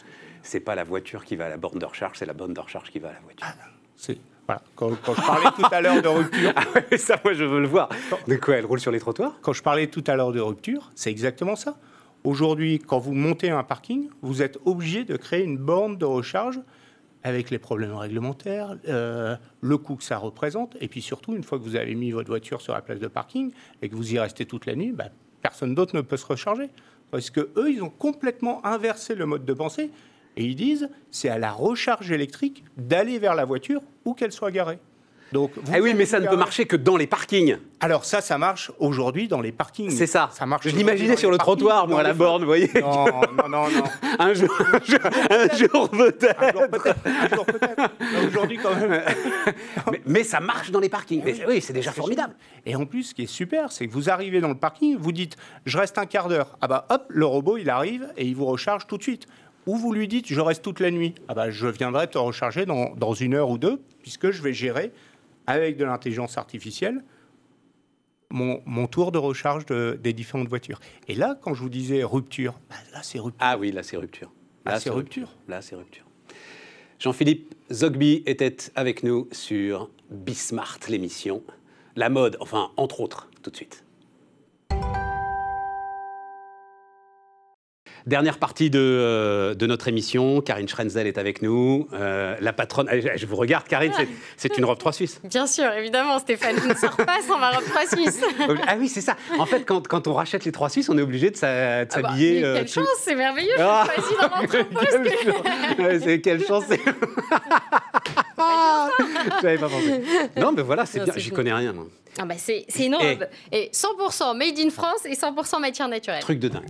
C'est pas la voiture qui va à la borne de recharge, c'est la borne de recharge qui va à la voiture. Ah, c'est voilà. Quand, je parlais tout à l'heure de rupture. <laughs> Ah ça, moi, je veux le voir. De quoi Elle roule sur les trottoirs? Quand je parlais tout à l'heure de rupture, c'est exactement ça. Aujourd'hui, quand vous montez un parking, vous êtes obligé de créer une borne de recharge avec les problèmes réglementaires, euh, le coût que ça représente, et puis surtout, une fois que vous avez mis votre voiture sur la place de parking et que vous y restez toute la nuit, bah, personne d'autre ne peut se recharger. Parce que eux, ils ont complètement inversé le mode de pensée et ils disent c'est à la recharge électrique d'aller vers la voiture où qu'elle soit garée. Donc, eh oui, mais ça ne peut marcher que dans les parkings. Alors ça, ça marche aujourd'hui dans les parkings. C'est ça. ça marche je l'imaginais sur le trottoir, moi, à la borne, vous voyez. Non, non, non, non. <laughs> un jour, <laughs> un jour, peut-être. Un jour peut-être. Aujourd'hui, quand même. <laughs> mais, ça marche dans les parkings. Mais, oui, c'est déjà formidable. Et en plus, ce qui est super, c'est que vous arrivez dans le parking, vous dites, je reste un quart d'heure. Ah bah hop, le robot, il arrive et il vous recharge tout de suite. Ou vous lui dites, je reste toute la nuit. Ah bah, je viendrai te recharger dans, dans une heure ou deux, puisque je vais gérer avec de l'intelligence artificielle, mon, mon, tour de recharge des différentes voitures. Et là, quand je vous disais rupture, bah, là, c'est rupture. Ah oui, là, c'est rupture. Là, c'est rupture. Là, c'est rupture. Jean-Philippe Zogby était avec nous sur Bismart, l'émission. La mode, enfin, entre autres, tout de suite. Dernière partie de, euh, de, notre émission, Karine Schrenzel est avec nous, euh, la patronne. Je vous regarde, Karine, c'est une robe 3 suisse. Bien sûr, évidemment, Stéphane, je ne sors pas sans ma robe 3 suisse. <laughs> ah oui, c'est ça. En fait, quand, quand, on rachète les 3 suisses, on est obligé de ah bah, s'habiller. Ah quelle chance, c'est merveilleux, ah, je suis dans <laughs> l'entrepôt. c'est quelle chance. Je <laughs> pas pensé. Non, mais voilà, c'est bien, j'y connais rien. Moi. Ah bah c'est une robe. Et, 100% made in France et 100% matière naturelle. Truc de dingue.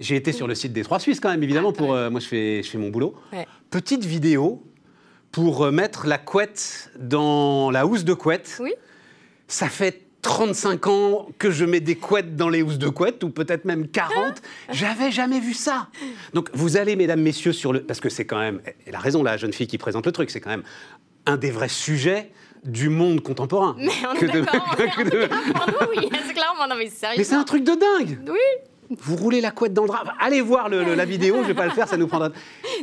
J'ai été sur le site des Trois Suisses quand même, évidemment, pour euh, moi je fais, je fais mon boulot. Petite vidéo pour euh, mettre la couette dans la housse de couette. Oui. Ça fait 35 ans que je mets des couettes dans les housses de couette, ou peut-être même 40. J'avais jamais vu ça. Donc vous allez, mesdames, messieurs, sur le... Parce que c'est quand même... Elle a raison, la jeune fille qui présente le truc, c'est quand même un des vrais sujets du monde contemporain. Mais on est d'accord. <laughs> oui, c'est clairement, non mais sérieux. Mais c'est un truc de dingue. Oui. Vous roulez la couette dans le drap. Allez voir la vidéo, je vais pas le faire, ça nous prendra. <laughs>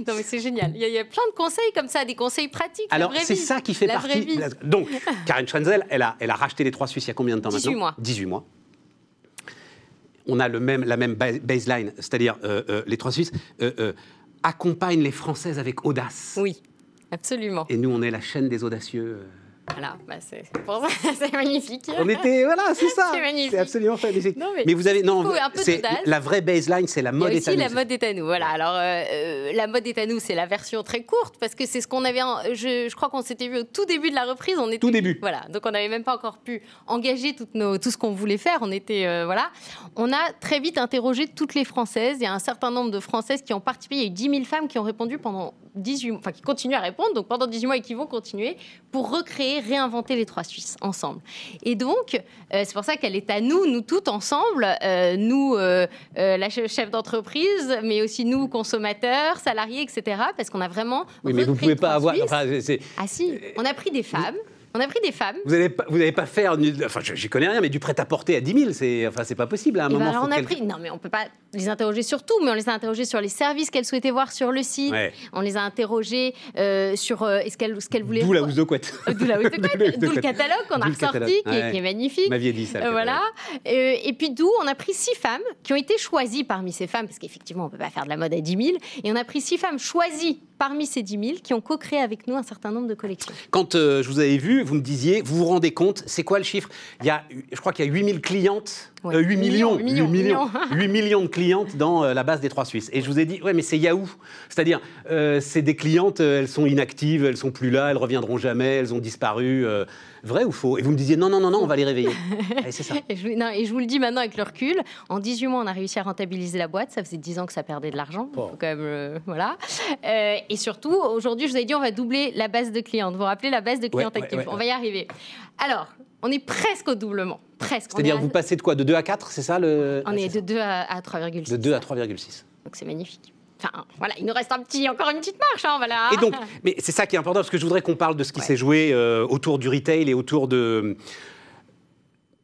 Non mais c'est génial. Il y, a, plein de conseils comme ça, des conseils pratiques. Alors c'est ça qui fait partie. Donc Karine Schrenzel, elle a, elle a racheté les trois Suisses il y a combien de temps 18 maintenant mois. 18 mois. On a le même, la même baseline, c'est-à-dire euh, euh, les trois Suisses euh, accompagnent les Françaises avec audace. Oui, absolument. Et nous, on est la chaîne des audacieux. Voilà, bah <laughs> c'est magnifique. On était, voilà, c'est <laughs> ça. c'est absolument magnifique. mais, vous avez, non, c'est la vraie baseline, c'est la mode est à nous. la mode est à nous. Voilà. Alors, euh, la mode est à nous, c'est la version très courte parce que c'est ce qu'on avait. je, je, crois qu'on s'était vu au tout début de la reprise. On était, tout début. Voilà. Donc, on n'avait même pas encore pu engager toutes nos, tout ce qu'on voulait faire. On était, euh, voilà. On a très vite interrogé toutes les Françaises. Il y a un certain nombre de Françaises qui ont participé. Il y a eu 10 000 femmes qui ont répondu pendant 18 mois, enfin qui continuent à répondre, donc pendant 18 mois et qui vont continuer pour recréer, réinventer les trois Suisses ensemble. Et donc, euh, c'est pour ça qu'elle est à nous, nous toutes ensemble, euh, nous, euh, la chef d'entreprise, mais aussi nous, consommateurs, salariés, etc., parce qu'on a vraiment. Oui, mais vous pouvez pas avoir. Enfin, ah si, on a pris des femmes. On a pris des femmes. Vous n'avez pas, vous pas fait, enfin, j'y connais rien, mais du prêt-à-porter à 10 000, c'est, enfin, c'est pas possible à un eh ben moment. on a pris, non, mais on peut pas les interroger sur tout, mais on les a interrogées sur les services qu'elles souhaitaient voir sur le site. On les a interrogées euh, sur euh, est-ce qu'elles, ce qu'elles voulaient. D'où la housse de couette. Euh, d'où la housse de couette. d'où le catalogue qu'on a ressorti, qui, est, magnifique. M'aviez dit ça. voilà. et puis d'où on a pris six femmes qui ont été choisies parmi ces femmes, parce qu'effectivement, on peut pas faire de la mode à 10 000, et on a pris six femmes choisies parmi ces 10 000 qui ont co-créé avec nous un certain nombre de collections. Quand euh, je vous avais vu, vous me disiez, vous vous rendez compte, c'est quoi le chiffre? Il y a, Je crois qu'il y a 8 000 clientes, 8 millions, 8 millions, 8 <laughs> millions, de clientes dans la base des trois Suisses. Et je vous ai dit, ouais, mais c'est Yahoo. C'est-à-dire, c'est des clientes, elles sont inactives, elles sont plus là, elles reviendront jamais, elles ont disparu. Vrai ou faux? Et vous me disiez non, non, non, non, on va les réveiller. <laughs> c'est ça. et, je, et, je, vous le dis maintenant avec le recul, en 18 mois, on a réussi à rentabiliser la boîte. Ça faisait 10 ans que ça perdait de l'argent. quand même, euh, voilà. Euh, et surtout, aujourd'hui, je vous ai dit, on va doubler la base de clients. Vous vous rappelez la base de clients actifs On va y arriver. Alors, on est presque au doublement. Presque. C'est-à-dire, vous passez de quoi De 2 à 4, c'est ça le... On est, de 2 à, à 3,6. De 2 à 3,6. Donc c'est magnifique. Enfin, voilà, il nous reste un petit, encore une petite marche, hein, voilà. Et donc, mais c'est ça qui est important, parce que je voudrais qu'on parle de ce qui s'est joué euh, autour du retail et autour de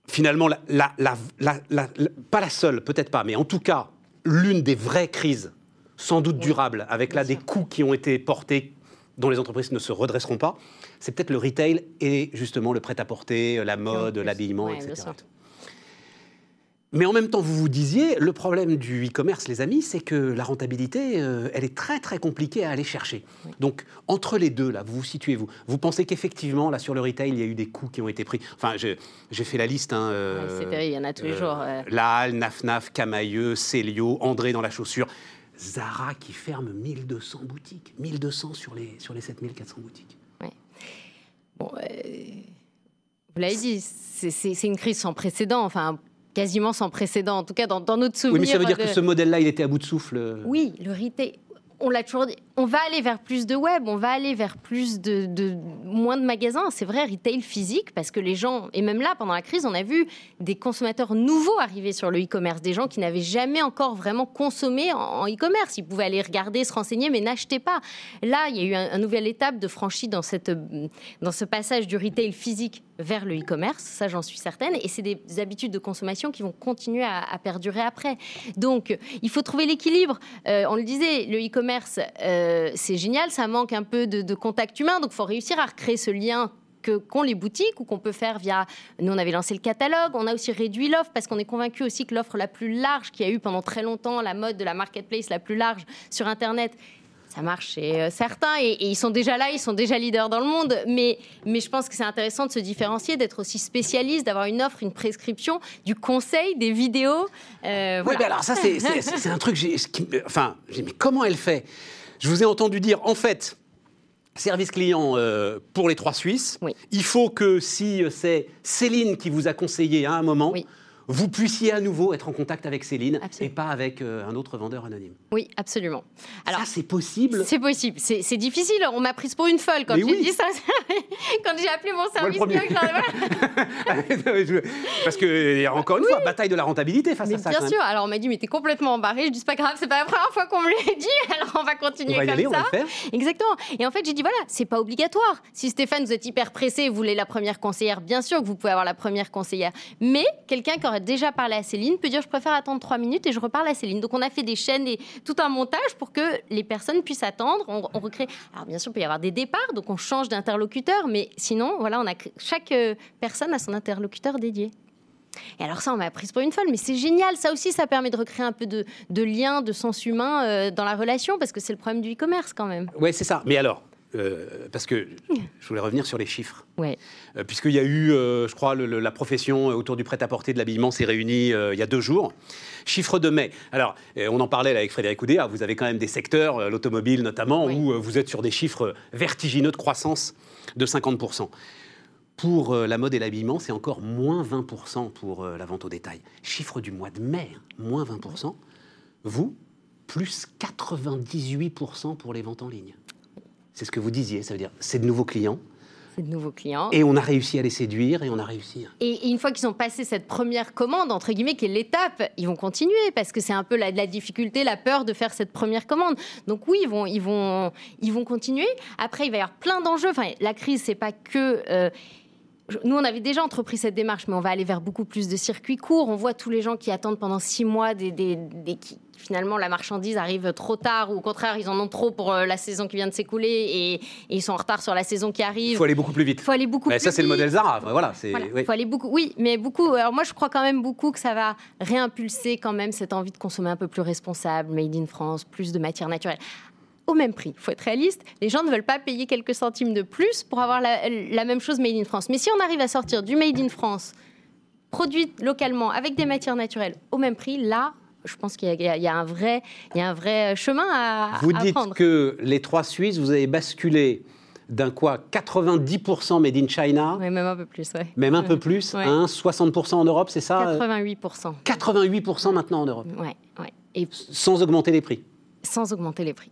finalement, la, la, la, pas la seule, peut-être pas, mais en tout cas, l'une des vraies crises, sans doute durables, avec là des coûts qui ont été portés dont les entreprises ne se redresseront pas, c'est peut-être le retail et justement le prêt-à-porter, la mode, l'habillement, etc. Mais en même temps, vous vous disiez, le problème du e-commerce, les amis, c'est que la rentabilité, euh, elle est très très compliquée à aller chercher. Donc, entre les deux, là, vous vous situez, vous Vous pensez qu'effectivement, là, sur le retail, il y a eu des coûts qui ont été pris? Enfin, j'ai fait la liste. Hein, euh, il y en a tous les jours. Euh... Lal, Nafnaf, Camailleux, Célio, André dans la chaussure. Zara qui ferme 1200 boutiques. 1200 sur les, sur les 7400 boutiques. Bon, euh, vous l'avez dit, c'est une crise sans précédent. Enfin, quasiment sans précédent, en tout cas dans, notre souvenir. Oui, mais ça veut dire que ce modèle-là, il était à bout de souffle. Oui, le retail on l'a toujours dit, on va aller vers plus de web, on va aller vers plus de, moins de magasins. C'est vrai, retail physique, parce que les gens, et même là, pendant la crise, on a vu des consommateurs nouveaux arriver sur le e-commerce, des gens qui n'avaient jamais encore vraiment consommé en e-commerce. Ils pouvaient aller regarder, se renseigner, mais n'achetaient pas. Là, il y a eu un, une nouvelle étape de franchie dans, cette, dans ce passage du retail physique vers le e-commerce, ça j'en suis certaine, et c'est des habitudes de consommation qui vont continuer à, perdurer après. Donc, il faut trouver l'équilibre. Euh, on le disait, le e-commerce, euh, c'est génial, ça manque un peu de, contact humain, donc il faut réussir à recréer ce lien que qu'ont les boutiques ou qu'on peut faire via. Nous, on avait lancé le catalogue. On a aussi réduit l'offre parce qu'on est convaincu aussi que l'offre la plus large qui a eu pendant très longtemps, la mode de la marketplace la plus large sur Internet, ça marche chez euh, certains et, ils sont déjà là, ils sont déjà leaders dans le monde. Mais, mais je pense que c'est intéressant de se différencier, d'être aussi spécialiste, d'avoir une offre, une prescription, du conseil, des vidéos. Euh, oui, mais alors ça, c'est un truc. enfin, mais comment elle fait? Je vous ai entendu dire, en fait, service client euh, pour les trois Suisses. Il faut que si c'est Céline qui vous a conseillé à un moment, vous puissiez à nouveau être en contact avec Céline et pas avec euh, un autre vendeur anonyme. Oui, absolument. Alors, ça, c'est possible C'est possible. C'est difficile. On m'a prise pour une folle quand j'ai dit ça. <laughs> quand j'ai appelé mon service client. <laughs> Parce que, encore une fois, bataille de la rentabilité face à ça. Bien sûr. Alors, on m'a dit, mais t'es complètement embarré. Je dis, c'est pas grave, c'est pas la première fois qu'on me l'a dit. <laughs> Alors, on va continuer on va y aller, On va le faire. Exactement. Et en fait, j'ai dit, voilà, c'est pas obligatoire. Si Stéphane, vous êtes hyper pressé, vous voulez la première conseillère, bien sûr que vous pouvez avoir la première conseillère. Mais quelqu'un qui aurait déjà parlé à Céline peut dire je préfère attendre trois minutes et je reparle à Céline. Donc on a fait des chaînes et tout un montage pour que les personnes puissent attendre. On, recrée. Alors bien sûr, il peut y avoir des départs, donc on change d'interlocuteur, mais sinon, voilà, on a chaque euh, personne a son interlocuteur dédié. Et alors ça, on m'a prise pour une folle, mais c'est génial. Ça aussi, ça permet de recréer un peu de, de lien, de sens humain euh, dans la relation, parce que c'est le problème du e-commerce quand même. Oui, c'est ça. Mais alors, euh, parce que je voulais revenir sur les chiffres. Ouais. Euh, Puisqu'il y a eu, euh, je crois, la profession autour du prêt-à-porter de l'habillement s'est réunie il y a deux jours. Chiffre de mai. Alors, on en parlait avec Frédéric Oudéa, vous avez quand même des secteurs, l'automobile notamment, où vous êtes sur des chiffres vertigineux de croissance de 50%. Pour la mode et l'habillement, c'est encore moins 20% pour la vente au détail. Chiffre du mois de mai, moins 20%. Vous, plus 98% pour les ventes en ligne. C'est ce que vous disiez, ça veut dire c'est de nouveaux clients. C'est de nouveaux clients. Et on a réussi à les séduire et on a réussi. Et, une fois qu'ils ont passé cette première commande, entre guillemets, qui est l'étape, ils vont continuer parce que c'est un peu la, la, difficulté, la peur de faire cette première commande. Donc oui, ils vont, ils vont, ils vont continuer. Après, il va y avoir plein d'enjeux. Enfin, la crise, c'est pas que. Euh, nous, on avait déjà entrepris cette démarche, mais on va aller vers beaucoup plus de circuits courts. On voit tous les gens qui attendent pendant six mois des, des, des finalement la marchandise arrive trop tard ou au contraire ils en ont trop pour euh, la saison qui vient de s'écouler et, ils sont en retard sur la saison qui arrive. Il faut aller beaucoup plus vite. Il faut aller beaucoup mais Ça c'est le modèle Zara. Voilà, Oui. Faut aller beaucoup. Oui, mais beaucoup. Alors moi je crois quand même beaucoup que ça va réimpulser quand même cette envie de consommer un peu plus responsable, made in France, plus de matières naturelles au même prix. Il faut être réaliste. Les gens ne veulent pas payer quelques centimes de plus pour avoir la, même chose made in France. Mais si on arrive à sortir du made in France, produit localement, avec des matières naturelles, au même prix, là, je pense qu'il y, a un vrai, il y a un vrai chemin à, vous dites que les trois Suisses, vous avez basculé d'un quoi 90% made in China. Oui, même un peu plus, ouais. Même un peu plus, 60% en Europe, c'est ça 88%. 88% maintenant en Europe. Ouais, ouais. Et sans augmenter les prix. Sans augmenter les prix.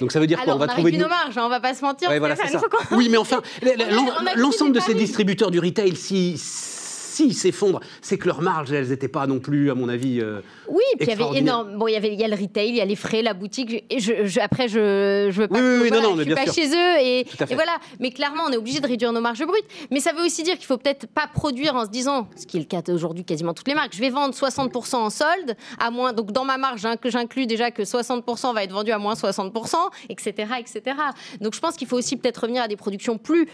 Donc ça veut dire qu'on va trouver nos marges, hein, on va pas se mentir. voilà, ça. Oui, mais enfin, <laughs> l'ensemble de ces distributeurs du retail, si s'ils s'effondrent, c'est que leurs marges, elles n'étaient pas non plus, à mon avis. Euh, oui, puis il y avait énorme. Bon, il y avait, il y a le retail, il y a les frais, la boutique. Et je, après, je, je veux pas. Oui, oui, non, non, je suis pas chez eux et, et, voilà. Mais clairement, on est obligé de réduire nos marges brutes. Mais ça veut aussi dire qu'il faut peut-être pas produire en se disant, ce qui est le cas aujourd'hui quasiment toutes les marques. Je vais vendre 60% en solde, à moins. Donc dans ma marge, hein, que j'inclus déjà que 60% va être vendu à moins 60%, etc., etc. Donc je pense qu'il faut aussi peut-être revenir à des productions plus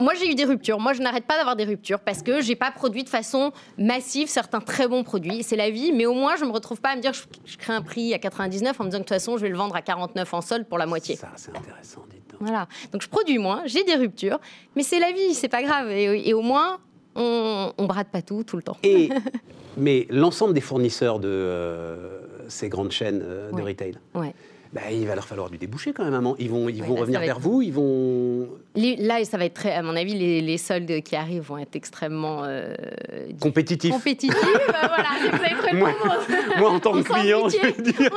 moi, j'ai eu des ruptures. Moi, je n'arrête pas d'avoir des ruptures parce que j'ai pas produit de façon massive certains très bons produits. C'est la vie, mais au moins, je me retrouve pas à me dire je, crée un prix à 99 en me disant que de toute façon, je vais le vendre à 49 en solde pour la moitié. Ça, c'est intéressant, dites donc. Voilà. Donc, je produis moins, j'ai des ruptures, mais c'est la vie, c'est pas grave. Et, au moins, on, on brade pas tout tout le temps. Et, <laughs> mais l'ensemble des fournisseurs de euh, ces grandes chaînes euh, de retail. Ouais bah, il va leur falloir du débouché quand même. Ils vont, ils vont revenir vers vous, ils vont. Là, ça va être très, à mon avis, les, soldes qui arrivent vont être extrêmement euh, compétitifs. Compétitifs, bah, voilà, vous avez moi, moi, en tant que client, je vais dire.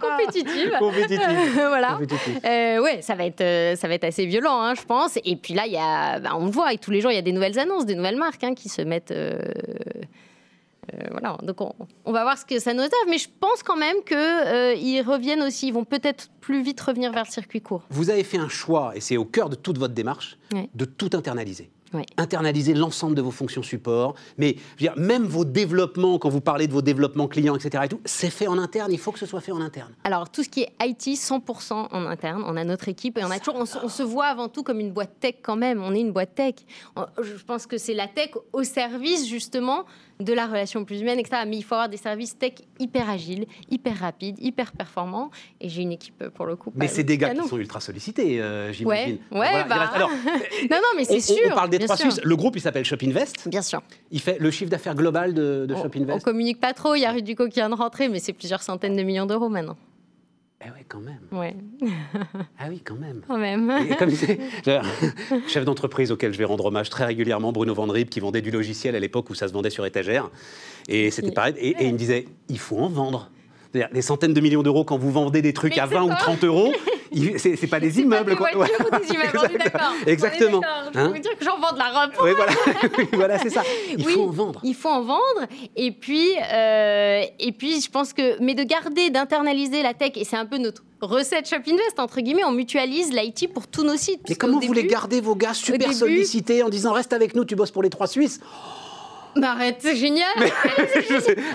compétitive. <laughs> Compétitive. voilà. Euh, ouais, ça va être, euh, ça va être assez violent, hein, je pense. Et puis là, il y a, bah, on le voit, et tous les jours, il y a des nouvelles annonces, des nouvelles marques hein, qui se mettent. Euh, euh, voilà, donc on, va voir ce que ça nous réserve, mais je pense quand même qu'ils euh, reviennent aussi, ils vont peut-être plus vite revenir vers le circuit court. Vous avez fait un choix, et c'est au cœur de toute votre démarche, de tout internaliser internaliser l'ensemble de vos fonctions support. Mais même vos développements, quand vous parlez de vos développements clients, etc., et tout, c'est fait en interne. Il faut que ce soit fait en interne. Alors, tout ce qui est IT, 100% en interne. On a notre équipe et on, a toujours, on, se voit avant tout comme une boîte tech quand même. On est une boîte tech. Je pense que c'est la tech au service, justement, de la relation plus humaine, etc. Mais il faut avoir des services tech hyper agiles, hyper rapides, hyper performants. Et j'ai une équipe, pour le coup. Mais c'est des gars qui sont ultra sollicités, euh, j'imagine. Ouais, ouais bah... Alors, <laughs> non, non, mais c'est sûr. On parle des trois Suisses. Le groupe, il s'appelle Shop Invest. Bien sûr. Il fait le chiffre d'affaires global de, de Shop Invest. On communique pas trop. Il y a Rue Ducot qui vient de rentrer, mais c'est plusieurs centaines de millions d'euros maintenant. Eh oui, quand même. Ouais. ah oui, quand même. Quand même. comme chef d'entreprise auquel je vais rendre hommage très régulièrement, Bruno Vandrip, qui vendait du logiciel à l'époque où ça se vendait sur étagère. Et c'était pareil. Et, et, il me disait, il faut en vendre. C'est-à-dire, des centaines de millions d'euros quand vous vendez des trucs à 20 ou 30 euros, c'est pas des immeubles. Pas des quoi. ou des <laughs> immeubles, on est d'accord. Exactement. Je hein dire que j'en vends de la robe. Oui, voilà, <laughs> voilà c'est ça. Il faut en vendre. Il faut en vendre. Et puis, euh, et puis, je pense que, mais de garder, d'internaliser la tech, et c'est un peu notre recette Shop Invest, entre guillemets, on mutualise l'IT pour tous nos sites. Mais comment vous voulez garder vos gars super sollicités en disant reste avec nous, tu bosses pour les trois Suisses? Bah arrête, c'est génial.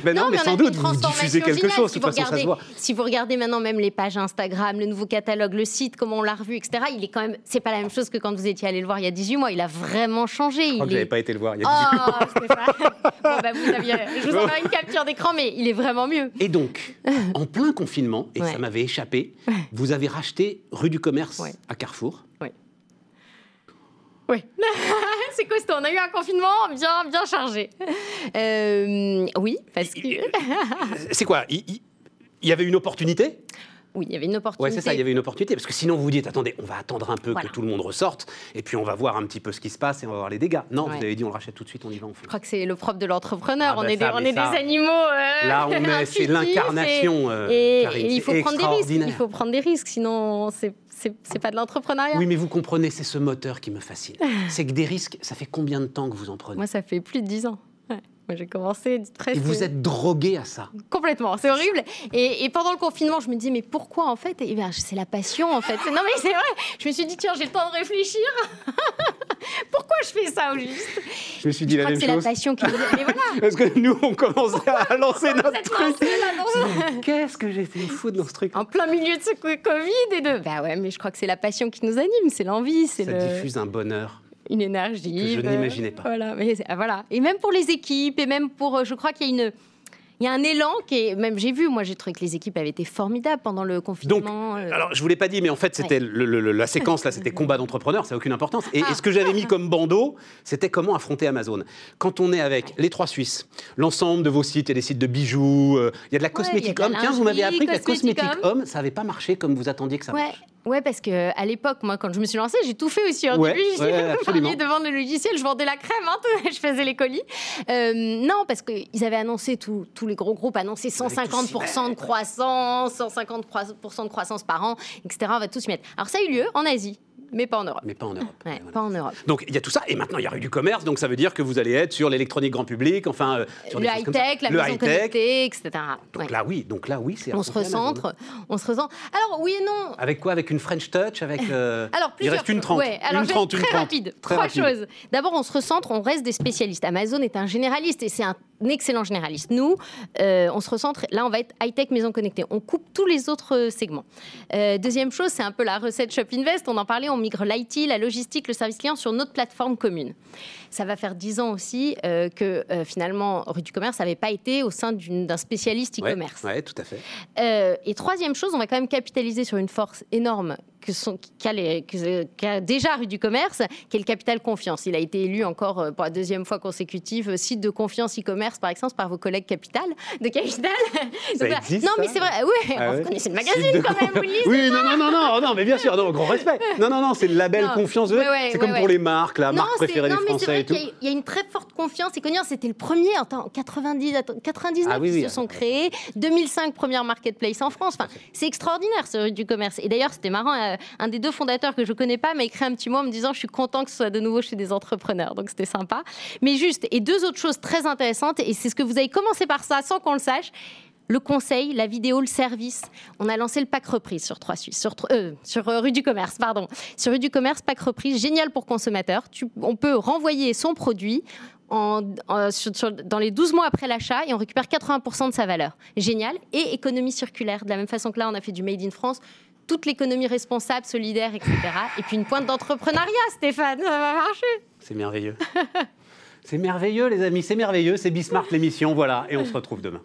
Mais, <laughs> non, mais, sans doute, vous diffusez quelque chose, si vous, regardez, si vous regardez maintenant même les pages Instagram, le nouveau catalogue, le site, comment on l'a revu, etc., il est quand même, c'est pas la même chose que quand vous étiez allé le voir il y a 18 mois, il a vraiment changé. Je crois que est... pas été le voir il y a 18 mois. Oh, <laughs> bon, bah, vous aviez... Je vous envoie une capture d'écran, mais il est vraiment mieux. Et donc, en plein confinement, et ça m'avait échappé, vous avez racheté rue du Commerce à Carrefour. Oui. Oui. <laughs> c'est costaud. On a eu un confinement bien, bien chargé. Euh, oui, parce que. c'est quoi? Il, y avait une opportunité? Oui, il y avait une opportunité. Oui, c'est ça, il y avait une opportunité. Parce que sinon, vous vous dites, attendez, on va attendre un peu que tout le monde ressorte, et puis on va voir un petit peu ce qui se passe et on va voir les dégâts. Non, vous avez dit, on le rachète tout de suite, on y va, on fait. Je crois que c'est le propre de l'entrepreneur. Ah on, bah est des, on est des animaux. Euh, là, on est, c'est l'incarnation. Et, euh, il faut prendre des risques. Il faut prendre des risques, sinon, c'est c'est pas de l'entrepreneuriat. Oui, mais vous comprenez, c'est ce moteur qui me fascine. <laughs> c'est que des risques, ça fait combien de temps que vous en prenez Moi, ça fait plus de dix ans. Moi, j'ai commencé très. Et vous êtes drogué à ça Complètement, c'est horrible. Et, pendant le confinement, je me dis, mais pourquoi en fait? Eh C'est la passion en fait. Non, mais c'est vrai. Je me suis dit, tiens, j'ai le temps de réfléchir. <laughs> <laughs> pourquoi je fais ça au juste Je me suis dit la même chose. C'est la passion qui. Mais voilà. <laughs> Parce que nous, on commençait à <laughs> lancer notre truc. Qu'est-ce que fait fou dans ce truc En plein milieu de ce Covid et de. Bah ouais, mais je crois que c'est la passion qui nous anime, c'est l'envie. Ça le... diffuse un bonheur une énergie. Que je n'imaginais pas. Voilà, mais, voilà. Et même pour les équipes, et même pour. Euh, je crois qu'il y a une il y a un élan qui est, même j'ai vu, moi j'ai trouvé que les équipes avaient été formidables pendant le confinement. Donc, euh. alors je vous l'ai pas dit, mais en fait c'était la séquence là, c'était combat d'entrepreneurs, ça n'a aucune importance. Et, ah. ce que j'avais mis comme bandeau, c'était comment affronter Amazon. Quand on est avec les trois Suisses, l'ensemble de vos sites, il y a des sites de bijoux, euh, il y a de la cosmétique homme. Tiens, vous m'avez appris que la cosmétique homme, ça n'avait pas marché comme vous attendiez que ça marche. Ouais, parce que à l'époque, moi, quand je me suis lancée, j'ai tout fait aussi. Au début, j'ai <laughs> de vendre le logiciel, je vendais la crème, hein, <laughs> je faisais les colis. Euh, non, parce qu'ils avaient annoncé, tous les gros groupes annonçaient 150% de croissance, 150% de croissance par an, etc. On va tous y mettre. Alors ça a eu lieu en Asie mais pas en Europe. Mais pas en Europe. Pas en Europe. Donc il y a tout ça, et maintenant il y a eu du commerce, donc ça veut dire que vous allez être sur l'électronique grand public, enfin euh, sur le high tech, la le maison connectée, etc. Donc là oui, donc là oui, c'est. On se recentre, on se recentre. Alors oui et non. Avec quoi? Avec une French touch, avec. Euh, <laughs> alors il reste une trente. alors une trente, très rapide. Trois choses. D'abord, on se recentre, on reste des spécialistes. Amazon est un généraliste et c'est un excellent généraliste. Nous, euh, on se recentre. Là, on va être high tech, maison connectée. On coupe tous les autres segments. deuxième chose, c'est un peu la recette Shop Invest. On en parlait. On migre l'IT, la logistique, le service client sur notre plateforme commune. Ça va faire dix ans aussi euh, que euh, finalement, rue du commerce n'avait pas été au sein d'un spécialiste e-commerce. Oui, tout à fait. Euh, et troisième chose, on va quand même capitaliser sur une force énorme que sont, qu'a, déjà rue du commerce, qui est le capital confiance. Il a été élu encore pour la deuxième fois consécutive site de confiance e-commerce par exemple par vos collègues Capital de Capital. Ça <laughs> existe, non, mais c'est vrai. Oui, ah vous connaissez le magazine quand même. oui, non, non, non, non, non, mais bien sûr, non, grand respect. <laughs> Non, non, non, c'est le label confiance. c'est comme pour les marques, la marque préférée des Français il y, a une très forte confiance. Et c'était le premier en 90, 99 ah qui se sont créés. 2005, première marketplace en France. Enfin, c'est extraordinaire ce rue du commerce. Et d'ailleurs, c'était marrant. Un des deux fondateurs que je connais pas m'a écrit un petit mot en me disant je suis content que ce soit de nouveau chez des entrepreneurs. Donc c'était sympa. Mais juste, et deux autres choses très intéressantes. Et c'est ce que vous avez commencé par ça sans qu'on le sache le conseil, la vidéo, le service. On a lancé le pack reprise sur sur, euh, euh, rue du commerce, pardon. Sur rue du commerce, pack reprise, génial pour consommateurs. on peut renvoyer son produit dans les 12 mois après l'achat et on récupère 80% de sa valeur. Génial. Et économie circulaire. De la même façon que là, on a fait du Made in France toute l'économie responsable, solidaire, etc. Et puis une pointe d'entrepreneuriat, Stéphane, ça va marcher. C'est merveilleux. c'est merveilleux, les amis, c'est merveilleux. C'est Bismarck l'émission, voilà. Et on se retrouve demain.